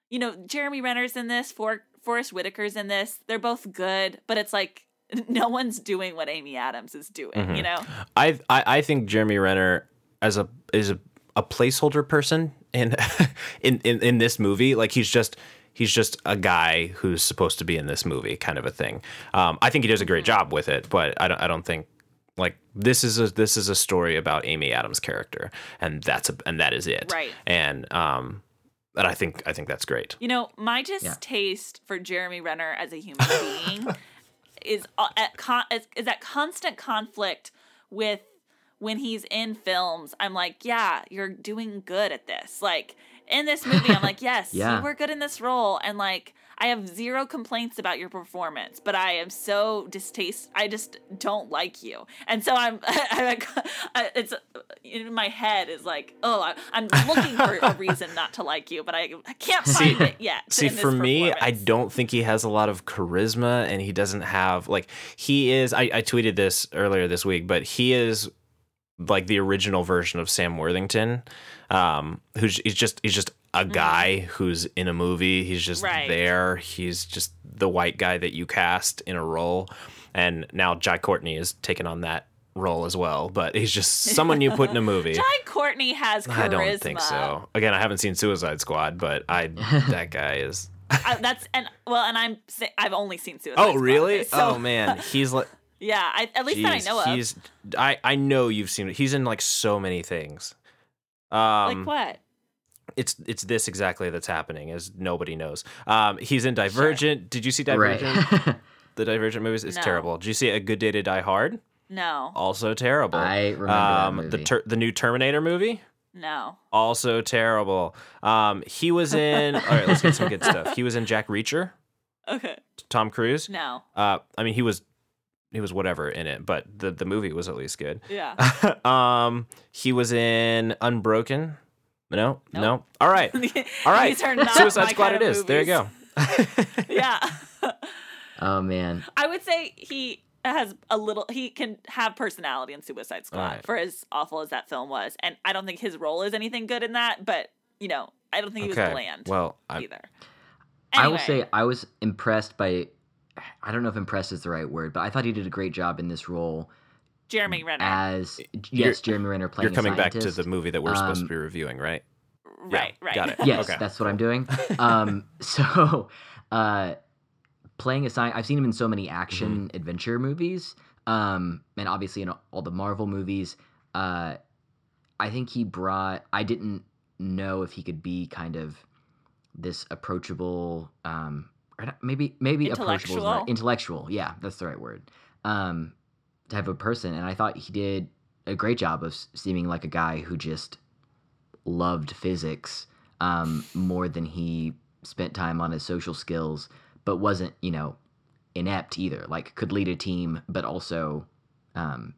you know, Jeremy Renner's in this, For, Forest Whitaker's in this. They're both good, but it's like no one's doing what Amy Adams is doing. Mm-hmm. You know? I I I think Jeremy Renner as a is a, a placeholder person in, in in in this movie. Like he's just he's just a guy who's supposed to be in this movie, kind of a thing. Um, I think he does a great Mm-hmm. job with it, but I don't I don't think like this is a this is a story about Amy Adams' character, and that's a and that is it. Right. And um, and I think I think that's great. You know, my distaste for Jeremy Renner as a human being is uh, at con- is, is at constant conflict with when he's in films. I'm like, yeah, you're doing good at this. Like in this movie, I'm like, yes, Yeah. you were good in this role, and like I have zero complaints about your performance, but I am so distaste. I just don't like you, and so I'm. I, I, it's in my head is like, oh, I, I'm looking for a reason not to like you, but I, I can't find it yet. See, for me, I don't think he has a lot of charisma, and he doesn't have like he is. I, I tweeted this earlier this week, but he is like the original version of Sam Worthington, um, who's he's just he's just a guy who's in a movie. He's just Right. there. He's just the white guy that you cast in a role, and now Jai Courtney is taking on that role as well. But he's just someone you put in a movie. Jai Courtney has charisma. I don't think so. Again, I haven't seen Suicide Squad, but I that guy is. I, that's and well, and I'm I've only seen Suicide. Oh Squad, really? so- oh man, he's like. Yeah. I, at least that I Jeez, know of. he's I I know you've seen it. He's in like so many things. Um, like what? It's it's this exactly that's happening, as nobody knows. Um, he's in Divergent. Did you see Divergent? Right. The Divergent movies is No. terrible. Did you see A Good Day to Die Hard? No, Also terrible. I remember that um, the ter- the new Terminator movie. no. Also terrible. Um, he was in. all right, let's get some good stuff. He was in Jack Reacher. Okay. Tom Cruise. No. Uh, I mean, he was he was whatever in it, but the the movie was at least good. Yeah. um, he was in Unbroken. No, no. All right, all right. These are not Suicide my Squad. kind It of is. There you go. yeah. oh man. I would say he has a little. He can have personality in Suicide Squad Alright. for as awful as that film was, and I don't think his role is anything good in that. But you know, I don't think he was Okay. bland Well, I, either. I will say I was impressed by. I don't know if impressed is the right word, but I thought he did a great job in this role Jeremy Renner. as You're- yes, Jeremy Renner playing. you're coming a back to the movie that we're supposed to Um, be reviewing, right? right. Right. got it. Yes, Okay. that's what I'm doing. Um, so, uh, playing a sci I've seen him in so many action Mm-hmm. adventure movies, um, and obviously in all the Marvel movies. Uh, I think he brought. I didn't know if he could be kind of this approachable, um, maybe maybe approachable, is not- Intellectual? intellectual. Yeah, that's the right word. Um, type of person, and I thought he did a great job of seeming like a guy who just loved physics um, more than he spent time on his social skills, but wasn't, you know, inept either. Like, could lead a team, but also, um,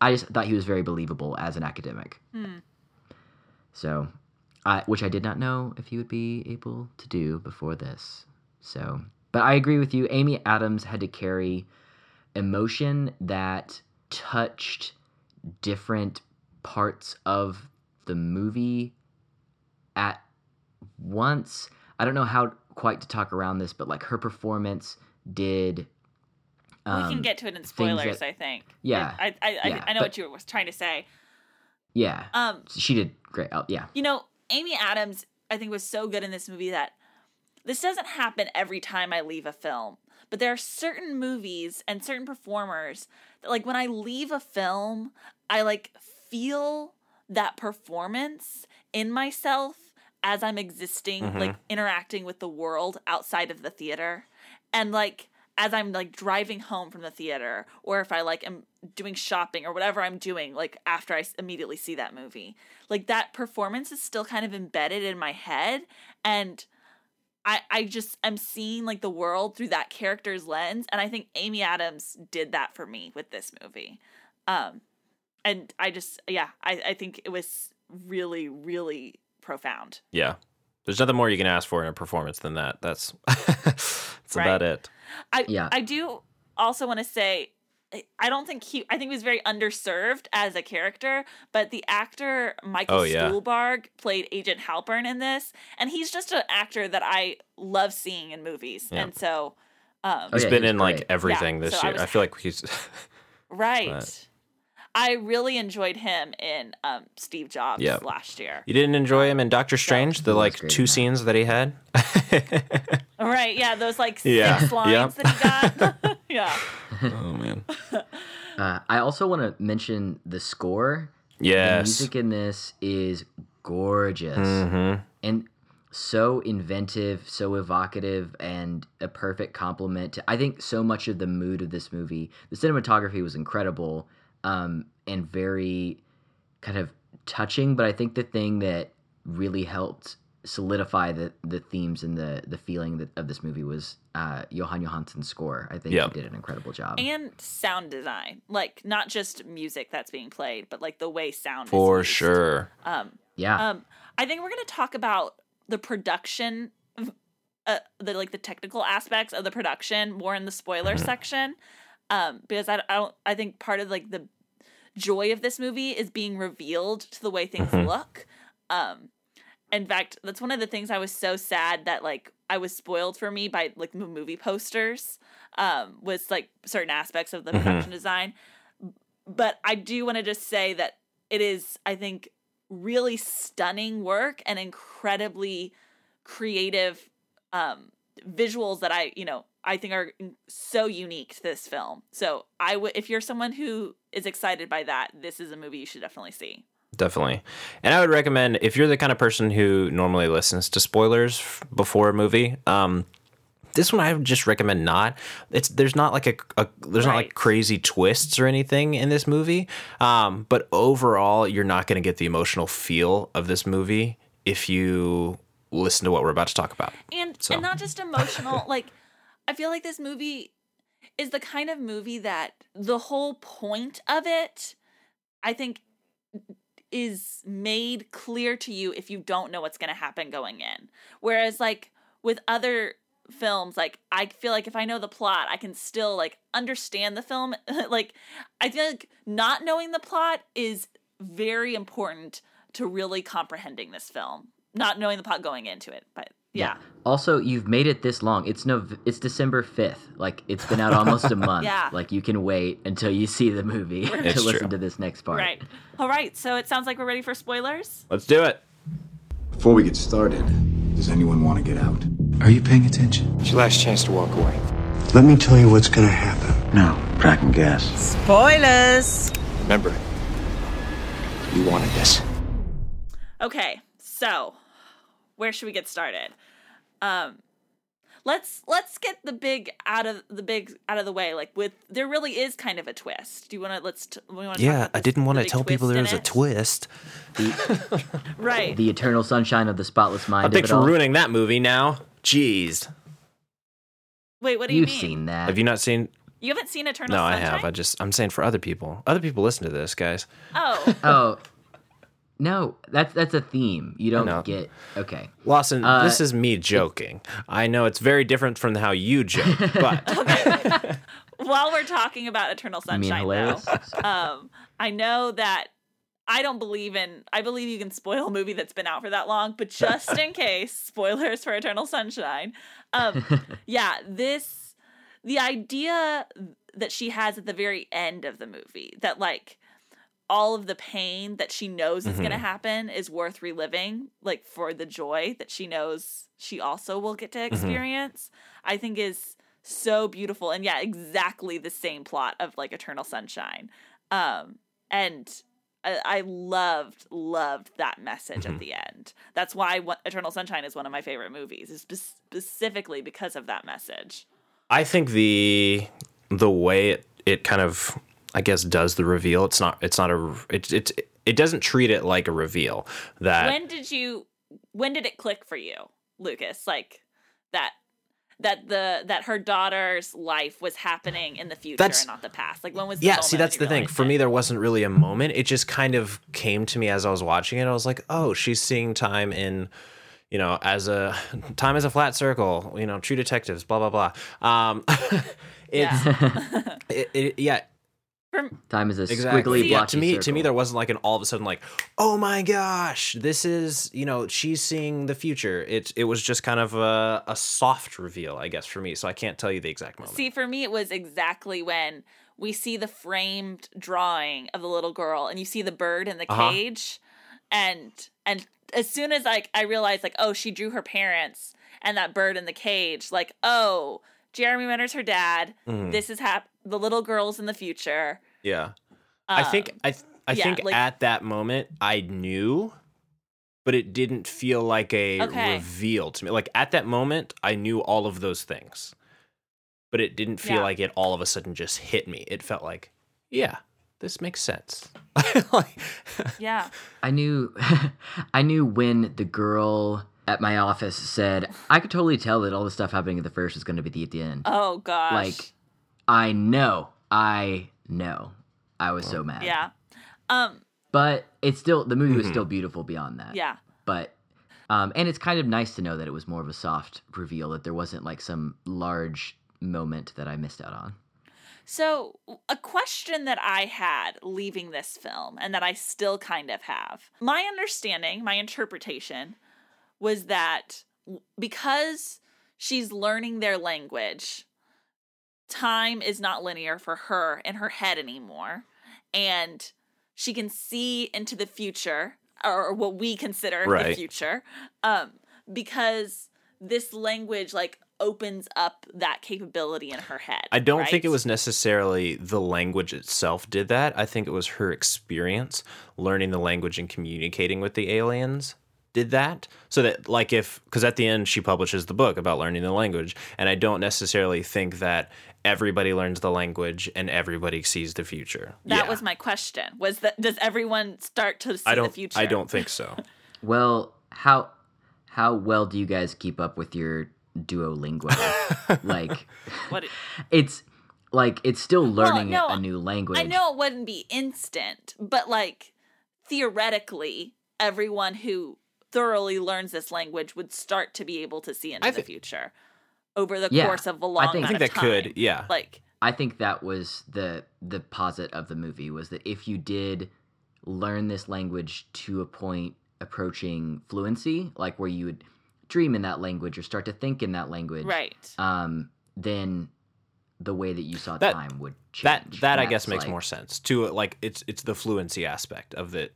I just thought he was very believable as an academic. Hmm. So, I, which I did not know if he would be able to do before this. So, but I agree with you. Amy Adams had to carry emotion that touched different parts of the movie at once. I don't know how quite to talk around this, but like her performance did. we Um, can get to it in spoilers. that- I think. Yeah, I I I, yeah, I know but- what you were trying to say. yeah, Um, she did great. Oh, yeah, you know, Amy Adams, I think, was so good in this movie that this doesn't happen every time I leave a film. But there are certain movies and certain performers that, like, when I leave a film, I like feel that performance in myself as I'm existing, mm-hmm. like interacting with the world outside of the theater. And like as I'm like driving home from the theater or if I like am doing shopping or whatever I'm doing like after I immediately see that movie. Like that performance is still kind of embedded in my head and I I just I'm seeing like the world through that character's lens and I think Amy Adams did that for me with this movie. Um and I just yeah, I I think it was really really profound. Yeah. There's nothing more you can ask for in a performance than that. That's that's Right. about it. I Yeah. I do also want to say I- I don't think he I think he was very underserved as a character, but the actor Michael Oh, yeah. Stuhlbarg played Agent Halpern in this, and he's just an actor that I love seeing in movies. Yeah. And so um Oh, He's yeah, been he was in like everything Yeah, this so year. I, was- feel like he's right. but- I really enjoyed him in um Steve Jobs Yep. last year. You didn't enjoy him in Doctor Strange, the like two in scenes that he had? Right, yeah, those like Yeah, six lines yep. that he got. yeah. Oh man. Uh, I also want to mention the score. Yes. The music in this is gorgeous hmm and so inventive, so evocative, and a perfect complement to. I think so much of the mood of this movie. The cinematography was incredible um, and very kind of touching. But I think the thing that really helped solidify the the themes and the the feeling that, of this movie was uh, Johann Johannsson's score. I think Yeah. he did an incredible job. And sound design. Like not just music that's being played, but like the way sound For used. sure. Um yeah. Um, I think we're going to talk about the production, uh, the like the technical aspects of the production more in the spoiler Mm-hmm. section, um, because I, I don't. I think part of like the joy of this movie is being revealed to the way things Mhm. look. Um, in fact, that's one of the things I was so sad that like I was spoiled for me by like the movie posters um was like certain aspects of the production design but I do want to just say that it is I think really stunning work and incredibly creative um visuals that I, you know, I think are so unique to this film. So I would, if you're someone who is excited by that, this is a movie you should definitely see. Definitely. And I would recommend if you're the kind of person who normally listens to spoilers before a movie, um, this one I would just recommend not. It's there's not like a, a there's not like crazy twists or anything in this movie. Um, but overall, you're not going to get the emotional feel of this movie if you listen to what we're about to talk about. And So. and not just emotional, like I feel like this movie is the kind of movie that the whole point of it, I think is made clear to you if you don't know what's going to happen going in. Whereas like with other films like I feel like if I know the plot, I can still like understand the film. like I feel like not knowing the plot is very important to really comprehending this film. Not knowing the plot going into it, but yeah. Also, you've made it this long. It's no, it's December fifth. Like it's been out almost a month. Yeah. Like you can wait until you see the movie to It's listen true. to this next part. Right. All right. So it sounds like we're ready for spoilers. Let's do it. Before we get started, does anyone want to get out? Are you paying attention? It's your last chance to walk away. Let me tell you what's gonna happen. No, crack and gas. Spoilers! Remember, you wanted this. Okay. So where should we get started? Um let's let's get the big out of the big out of the way like with there really is kind of a twist. Do you want to let's t- we want to Yeah, I didn't want to tell people there was a twist. twist. Right. The eternal sunshine of the spotless mind. of Thanks it for ruining that movie now. Jeez. Wait, what do you You've mean? seen that. Have you not seen You haven't seen Eternal Sunshine? No, I have. I just I'm saying for other people. Other people listen to this, guys. Oh. Oh. No, that's that's a theme. You don't get okay. Lawson, Uh, this is me joking. I know it's very different from how you joke, but While we're talking about Eternal Sunshine though, um I know that I don't believe in I believe you can spoil a movie that's been out for that long, but just in case, spoilers for Eternal Sunshine. Um yeah, this the idea that she has at the very end of the movie that like all of the pain that she knows is going to mm-hmm. happen is worth reliving like for the joy that she knows she also will get to mm-hmm. experience i think is so beautiful and yeah exactly the same plot of like eternal sunshine um and I, I loved loved that message at mm-hmm. the end. That's why what, Eternal Sunshine is one of my favorite movies, is spe- specifically because of that message. I think the the way it, it kind of I guess does the reveal. It's not it's not a it it it doesn't treat it like a reveal that when did you when did it click for you lucas like that that the that her daughter's life was happening in the future That's- and not the past like when was the yeah, see that's the thing. realized For it? me there wasn't really a moment. It just kind of came to me as I was watching it. I was like, "Oh, she's seeing time in you know, as a time as a flat circle, you know, true detectives, blah blah blah. Um it's yeah. it, it, yeah, Time is a Exactly. squiggly Yeah, blotchy to me, to me, there wasn't like an all of a sudden like, oh my gosh, this is you know she's seeing the future. It it was just kind of a, a soft reveal, I guess, for me. So I can't tell you the exact moment. see for me it was exactly when we see the framed drawing of the little girl and you see the bird in the Uh-huh. cage and and as soon as like i realized like oh she drew her parents and that bird in the cage like oh jeremy renner's her dad Mm-hmm. this is hap- the little girl's in the future yeah, I think Um, I th- I yeah, think like- at that moment I knew, but it didn't feel like a Okay. reveal to me. Like at that moment, I knew all of those things, but it didn't feel Yeah. like it all of a sudden just hit me. It felt like, yeah, this makes sense. like, yeah I knew I knew when the girl at my office said, I could totally tell that all the stuff happening at the first is gonna be the at the end. oh gosh like I know. I know. I was so mad. yeah um But it's still the movie was still beautiful beyond that. yeah But um and it's kind of nice to know that it was more of a soft reveal that there wasn't like some large moment that I missed out on. So, a question that I had leaving this film, and that I still kind of have my understanding, my interpretation was that because she's learning their language. Time is not linear for her in her head anymore. And she can see into the future or what we consider the future. Um, because this language like opens up that capability in her head. I don't think it was necessarily the language itself did that. I think it was her experience learning the language and communicating with the aliens did that. So that like if cuz at the end she publishes the book about learning the language and I don't necessarily think that everybody learns the language and everybody sees the future. That Yeah. was my question. Was that does everyone start to see I don't the future? I don't think so. Well, how how well do you guys keep up with your Duolingo? like, What it's like it's still learning no, a new language. I know it wouldn't be instant, but like theoretically, everyone who thoroughly learns this language would start to be able to see into I the future over the Yeah, course of a long I think- I think that time. could, yeah. Like I think that was the the posit of the movie was that if you did learn this language to a point approaching fluency, like where you would dream in that language or start to think in that language, right. Um, then the way that you saw That- time would change. that that I guess makes like- more sense. To like it's it's the fluency aspect of that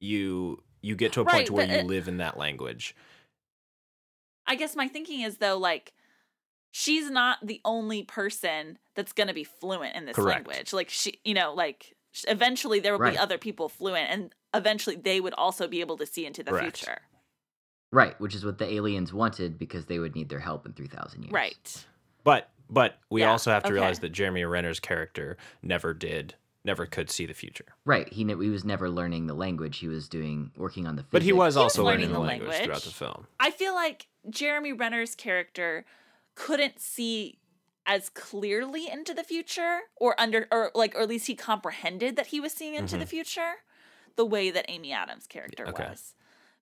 you you get to a Right, point where but you it- live in that language. I guess my thinking is though like she's not the only person that's going to be fluent in this Correct. language. Like she, you know, like eventually there will Right. be other people fluent and eventually they would also be able to see into the Correct. future. right, which is what the aliens wanted because they would need their help in three thousand years. Right. But but we Yeah, also have to realize that Jeremy Renner's character never did never could see the future. Right. He ne- he was never learning the language. He was doing working on the. But he physics. was He was also learning, learning the the language, language. throughout the film. I feel like Jeremy Renner's character couldn't see as clearly into the future or under or like or at least he comprehended that he was seeing into the future the way that Amy Adams character Okay. was.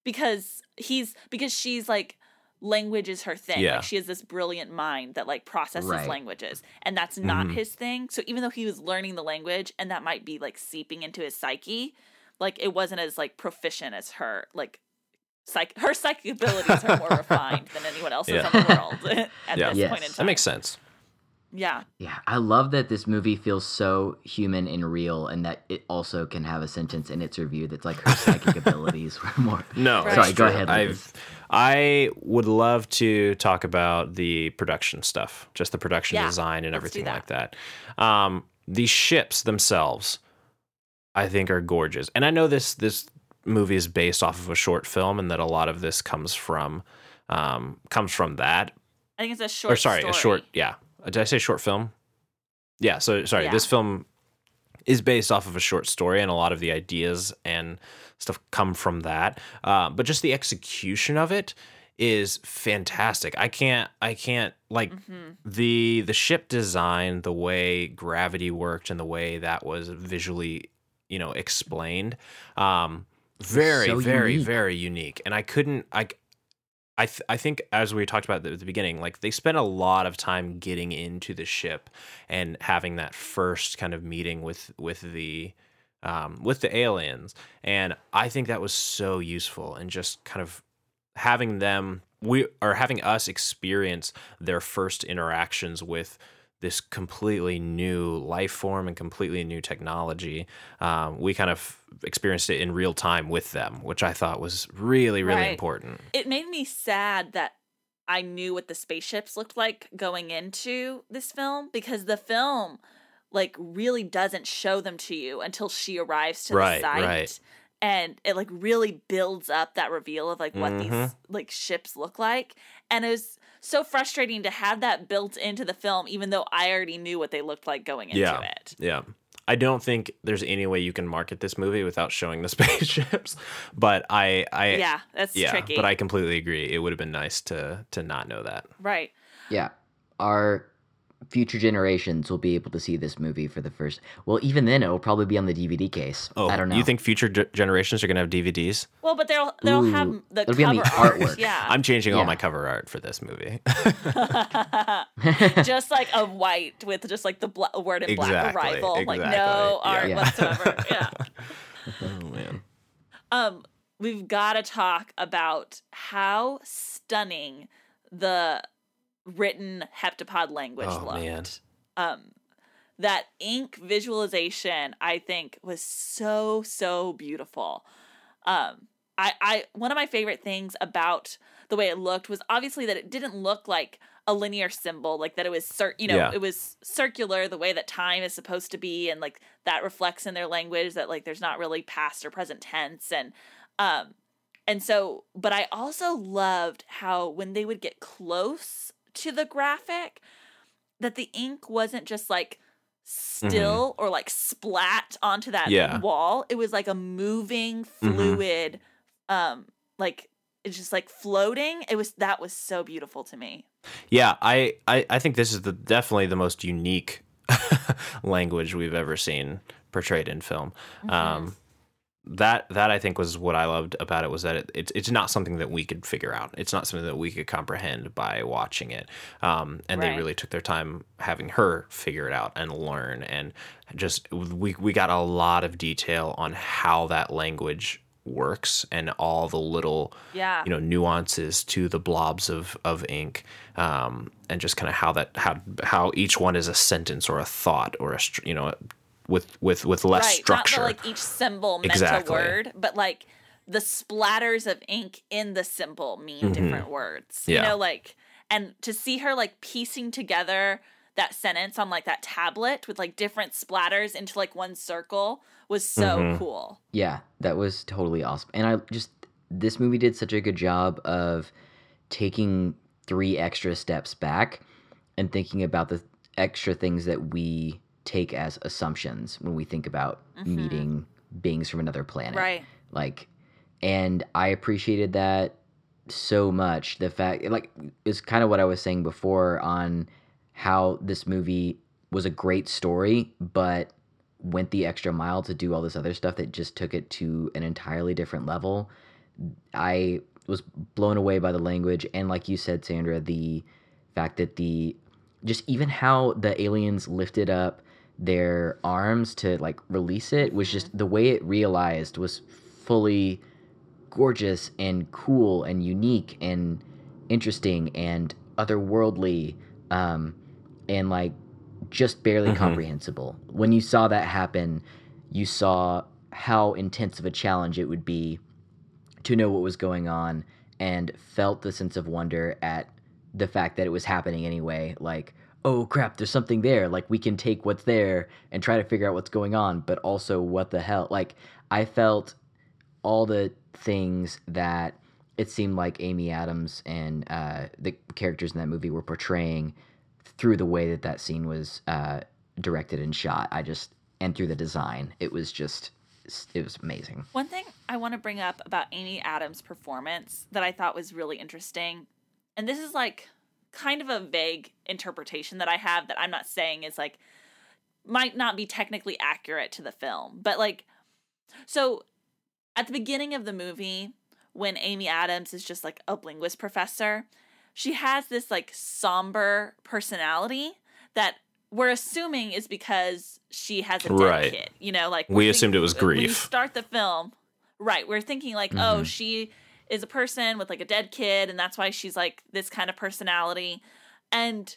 Because he's because she's like language is her thing. Yeah. Like she has this brilliant mind that like processes Right. languages and that's not Mhm. his thing. So even though he was learning the language and that might be like seeping into his psyche, like it wasn't as like proficient as her like psych her psychic abilities are more refined than anyone else's Yeah. in the world at Yeah. this Yes. point in time. That makes sense. Yeah. Yeah, I love that this movie feels so human and real, and that it also can have a sentence in its review that's like her psychic abilities were more. No, Right. Sorry, go true. ahead, I've, I would love to talk about the production stuff, just the production Yeah, design and let's do everything like that. Um, the ships themselves, I think, are gorgeous. And I know this this movie is based off of a short film, and that a lot of this comes from um, comes from that. I think it's a short or sorry, story. a short. Yeah, did I say short film? Yeah. So sorry, Yeah. this film is based off of a short story, and a lot of the ideas and stuff come from that. Uh, but just the execution of it is fantastic. I can't. I can't like Mhm. the the ship design, the way gravity worked, and the way that was visually, you know, explained. Um, very, so very, unique. very unique. And I couldn't. I. I, th- I think as we talked about at the beginning, like they spent a lot of time getting into the ship and having that first kind of meeting with with the um, with the aliens, and I think that was so useful and just kind of having them we are having us experience their first interactions with this completely new life form and completely new technology. Um, we kind of experienced it in real time with them, which I thought was really, really Right. important. It made me sad that I knew what the spaceships looked like going into this film because the film like really doesn't show them to you until she arrives to Right, the site. right. And it like really builds up that reveal of like what these Mhm. like ships look like. And it was so frustrating to have that built into the film, even though I already knew what they looked like going into yeah, it. yeah. I don't think there's any way you can market this movie without showing the spaceships, but I, I, yeah, that's yeah, tricky. but I completely agree. It would have been nice to to not know that. right. Yeah, our future generations will be able to see this movie for the first. Well, even then, it will probably be on the DVD case. Oh, I don't know. You think future ge- generations are gonna have DVDs? Well, but they'll they'll have the it'll cover be on the artwork. Yeah. I'm changing all my cover art for this movie. just like a white with just like the bla- word in black Exactly, arrival like no yeah. art Yeah. whatsoever yeah oh man. um we've got to talk about how stunning the written heptapod language Oh, looked. man. Um, that ink visualization, I think, was so so beautiful. Um, I, I one of my favorite things about the way it looked was obviously that it didn't look like a linear symbol, like that it was cir- you know Yeah. it was circular the way that time is supposed to be, and like that reflects in their language that like there's not really past or present tense, and um, and so but I also loved how when they would get close to the graphic, that the ink wasn't just like still or like splat onto that Yeah. wall. It was like a moving fluid um like it's just like floating. It was that was so beautiful to me. Yeah, I, I, I think this is the definitely the most unique language we've ever seen portrayed in film. Um, that that I think was what I loved about it was that it, it's it's not something that we could figure out. It's not something that we could comprehend by watching it. Um, and they really took their time having her figure it out and learn. And just we we got a lot of detail on how that language works and all the little Yeah. you know nuances to the blobs of of ink um, and just kind of how that how how each one is a sentence or a thought or a you know with with with less right. structure Not that like each symbol meant Exactly. a word, but like the splatters of ink in the symbol mean different words. You Mm-hmm. Know, like and to see her like piecing together that sentence on like that tablet with like different splatters into like one circle was so Mm-hmm. cool. Yeah, that was totally awesome. And I just this movie did such a good job of taking three extra steps back and thinking about the extra things that we take as assumptions when we think about mm-hmm. meeting beings from another planet. Right. Like and I appreciated that so much. The fact like is kind of what I was saying before on how this movie was a great story, but went the extra mile to do all this other stuff that just took it to an entirely different level. I was blown away by the language and like you said Sandra the fact that the just even how the aliens lifted up their arms to like release it was just the way it realized was fully gorgeous and cool and unique and interesting and otherworldly um and like just barely comprehensible. When you saw that happen you saw how intense of a challenge it would be to know what was going on and felt the sense of wonder at the fact that it was happening anyway like oh crap there's something there. Like we can take what's there and try to figure out what's going on but also what the hell like i felt all the things that it seemed like amy adams and uh, the characters in that movie were portraying through the way that that scene was uh, directed and shot. I just and through the design. It was just it was amazing. One thing I want to bring up about Amy Adams' performance that I thought was really interesting, and this is like kind of a vague interpretation that I have that I'm not saying is like might not be technically accurate to the film, but like so at the beginning of the movie when Amy Adams is just like a linguist professor, she has this like somber personality that we're assuming is because she has a dead Right. kid. You know, like We assumed it was grief. start the film, right? We're thinking like, oh, mm-hmm. she is a person with like a dead kid, and that's why she's like this kind of personality. And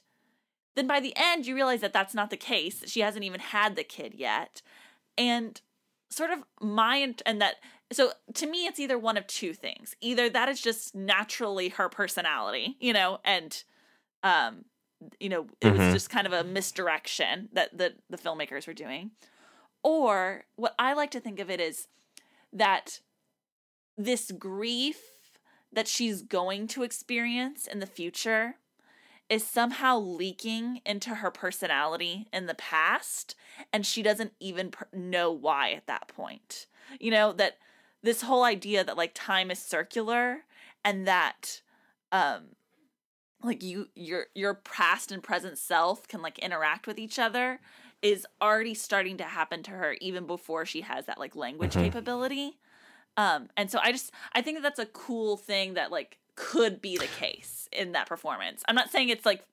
then by the end, you realize that that's not the case. She hasn't even had the kid yet, and sort of my and that so to me it's either one of two things either that is just naturally her personality you know and um you know it was Mhm. just kind of a misdirection that the the filmmakers were doing or what i like to think of it is that this grief that she's going to experience in the future is somehow leaking into her personality in the past and she doesn't even per- know why at that point. You know that this whole idea that like time is circular and that um like you your your past and present self can like interact with each other is already starting to happen to her even before she has that like language capability um and so i just i think that that's a cool thing that like could be the case in that performance i'm not saying it's like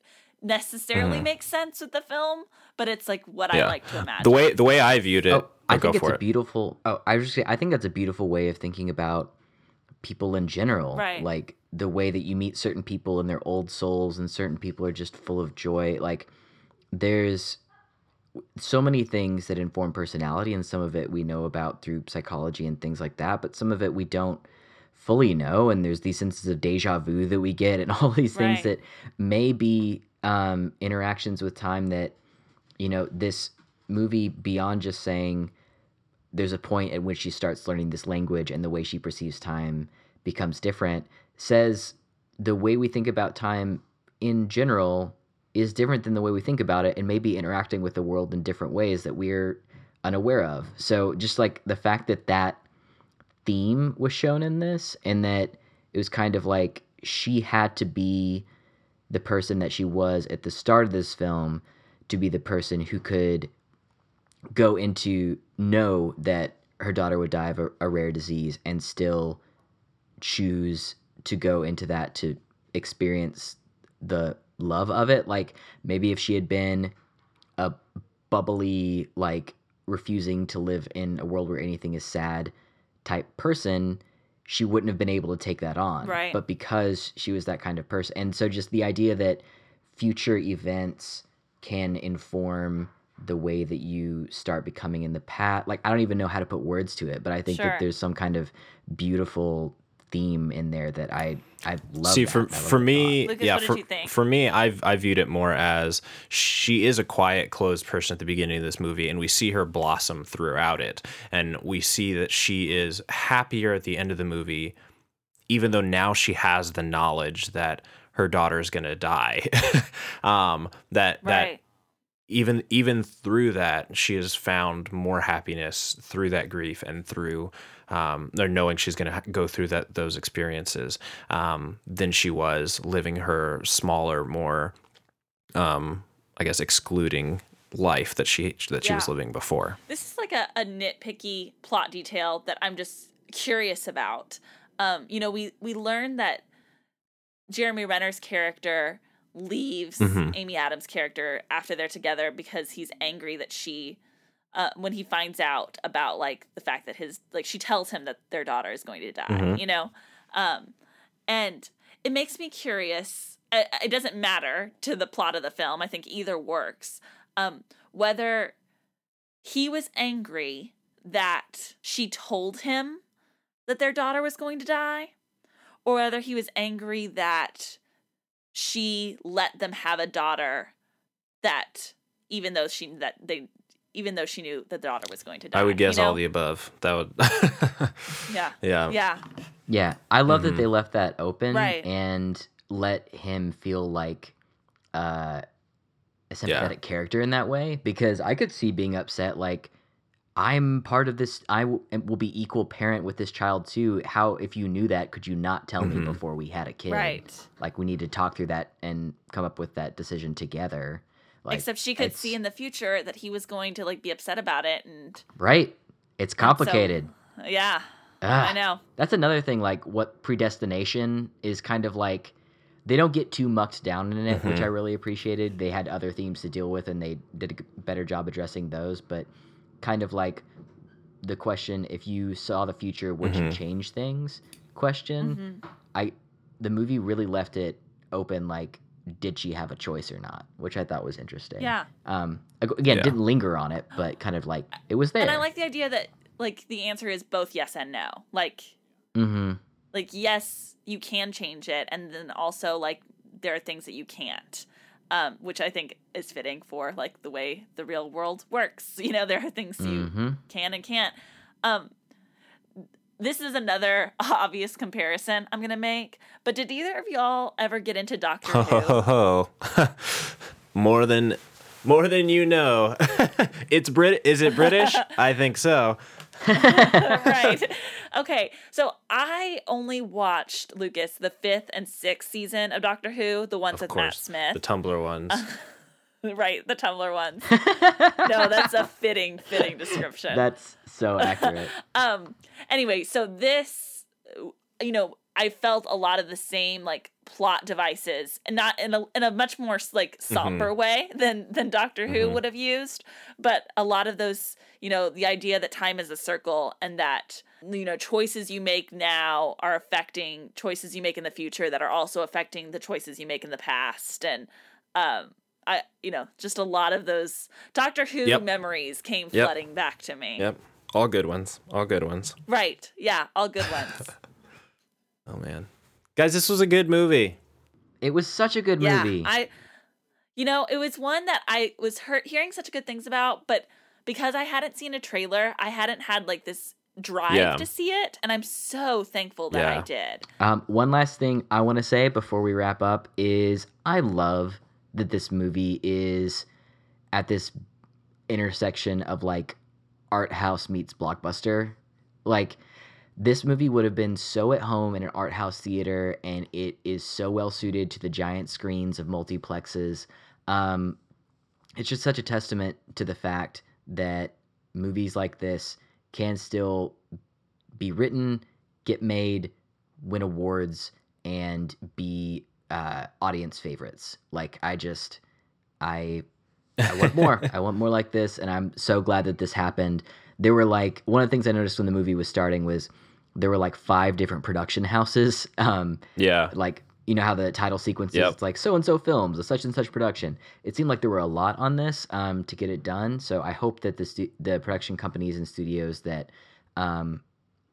necessarily makes sense with the film but it's like what i like to imagine the way the way I viewed it Oh, I oh, go think it's for a it beautiful. Oh, I was just. I think that's a beautiful way of thinking about people in general. Right. Like the way that you meet certain people and their old souls and certain people are just full of joy. Like there's so many things that inform personality and some of it we know about through psychology and things like that, but some of it we don't fully know and there's these senses of deja vu that we get and all these things Right. that may be um, interactions with time that you know this movie beyond just saying there's a point at which she starts learning this language and the way she perceives time becomes different says the way we think about time in general is different than the way we think about it and maybe interacting with the world in different ways that we're unaware of. So just like the fact that that theme was shown in this and that it was kind of like she had to be the person that she was at the start of this film to be the person who could go into know that her daughter would die of a, a rare disease and still choose to go into that to experience the love of it like maybe if she had been a bubbly like refusing to live in a world where anything is sad type person she wouldn't have been able to take that on Right. but because she was that kind of person and so just the idea that future events can inform the way that you start becoming in the past like i don't even know how to put words to it but i think Sure. that there's some kind of beautiful theme in there that i i love See, that. for I for me. Lucas, yeah, for, for me, I've I viewed it more as she is a quiet, closed person at the beginning of this movie, and we see her blossom throughout it, and we see that she is happier at the end of the movie, even though now she has the knowledge that her daughter is going to die. um, that that even even through that she has found more happiness through that grief and through um, or knowing she's going to ha- go through that those experiences um, than she was living her smaller more um, i guess excluding life that she that she was living before This is like a, a nitpicky plot detail that I'm just curious about. Um, you know, we we learned that Jeremy Renner's character leaves Mhm. Amy Adams' character after they're together because he's angry that she uh, when he finds out about like the fact that his like she tells him that their daughter is going to die, Mhm. you know, um, and it makes me curious. It, it doesn't matter to the plot of the film. I think either works. Um, whether he was angry that she told him that their daughter was going to die, or whether he was angry that she let them have a daughter that even though she that they even though she knew that the daughter was going to die. i would you guess all the above that would yeah yeah yeah Yeah, I love that Mhm. they left that open Right. and let him feel like uh, a sympathetic character in that way because I could see being upset like I'm part of this I w- am- will be equal parent with this child too. How if you knew that could you not tell me Mhm. before we had a kid? right. Like we need to talk through that and come up with that decision together. Like Except she could see in the future that he was going to like be upset about it, and Right. It's complicated. yeah, Ugh. I know. That's another thing, like what predestination is kind of like they don't get too mucked down in it, which Mhm. I really appreciated. They had other themes to deal with and they did a better job addressing those, but kind of like the question if you saw the future, would you Mhm. change things? Question. Mhm. I the movie really left it open like did she have a choice or not, which I thought was interesting. Yeah. Um again, Yeah. didn't linger on it, but kind of like it was there. And I like the idea that like the answer is both yes and no. Like Mm-hmm. like yes, you can change it, and then also like there are things that you can't. Um, which I think is fitting for like the way the real world works. You know, there are things you Mhm. can and can't. Um, this is another obvious comparison I'm gonna make. But did either of y'all ever get into Doctor ho ho Who? ho ho more than more than you know it's brit is it british i think so right. Okay. So I only watched Lucas the fifth and sixth season of Doctor Who, the ones of with Matt Smith. the tumblr ones right, the Tumblr ones. no, that's a fitting, fitting description. That's so accurate. um. Anyway, so this, you know, I felt a lot of the same like plot devices, and not in a in a much more like somber way than than Doctor Who would have used, but a lot of those, you know, the idea that time is a circle and that you know choices you make now are affecting choices you make in the future that are also affecting the choices you make in the past, and um, I you know just a lot of those Doctor Who Yep. memories came Yep. flooding back to me. Yep. All good ones. All good ones. Right? Yeah, all good ones. Oh man. Guys, this was a good movie. It was such a good yeah, movie. I, you know, it was one that I was hurt hearing such good things about, but because I hadn't seen a trailer, I hadn't had like this drive Yeah. to see it, and I'm so thankful that I did. Um, one last thing I want to say before we wrap up is I love that this movie is at this intersection of like art house meets blockbuster. Like this movie would have been so at home in an art house theater, and it is so well suited to the giant screens of multiplexes. Um, it's just such a testament to the fact that movies like this can still be written, get made, win awards, and be uh, audience favorites. Like I just, I, I want more. I want more like this, and I'm so glad that this happened. There were like one of the things I noticed when the movie was starting was there were like five different production houses. Um, Yeah. like you know how the title sequences Yep. it's like so and so films a such and such production it seemed like there were a lot on this um, to get it done so i hope that the stu- the production companies and studios that um,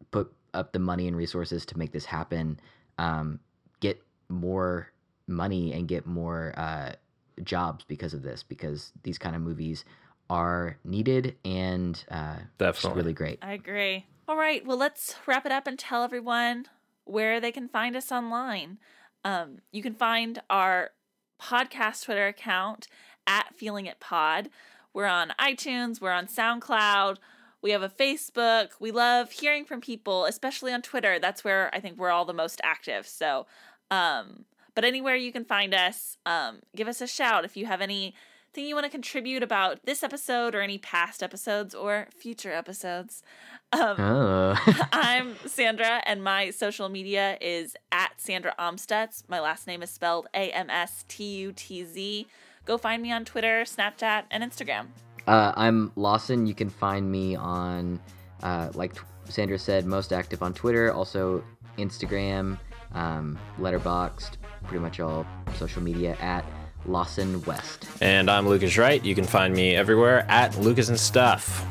put up the money and resources to make this happen um, more money and get more uh, jobs because of this because these kind of movies are needed and uh, just Definitely. really great I agree. All right, well, let's wrap it up and tell everyone where they can find us online. Um, you can find our podcast Twitter account at Feeling It Pod. We're on iTunes, we're on SoundCloud, we have a Facebook. We love hearing from people, especially on Twitter. That's where I think we're all the most active. So, um, but anywhere you can find us, um, give us a shout if you have anything you want to contribute about this episode or any past episodes or future episodes. Um, oh I'm Sandra, and my social media is at Sandra Amstutz. My last name is spelled A M S T U T Z. Go find me on Twitter, Snapchat, and Instagram. Uh, I'm Lawson. You can find me on, uh, like t- Sandra said, most active on Twitter, also Instagram, um, Letterboxd, pretty much all social media at Lawson West. And I'm Lucas Wright. You can find me everywhere at Lucas and Stuff.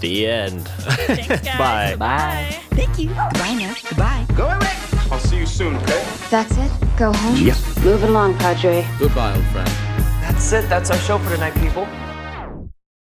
The end. Thanks, guys. Bye. Bye. Thank you. Goodbye now. Goodbye. Go away. I'll see you soon, okay? That's it? Go home? Yep. Move along, Padre. Goodbye, old friend. That's it. That's our show for tonight, people.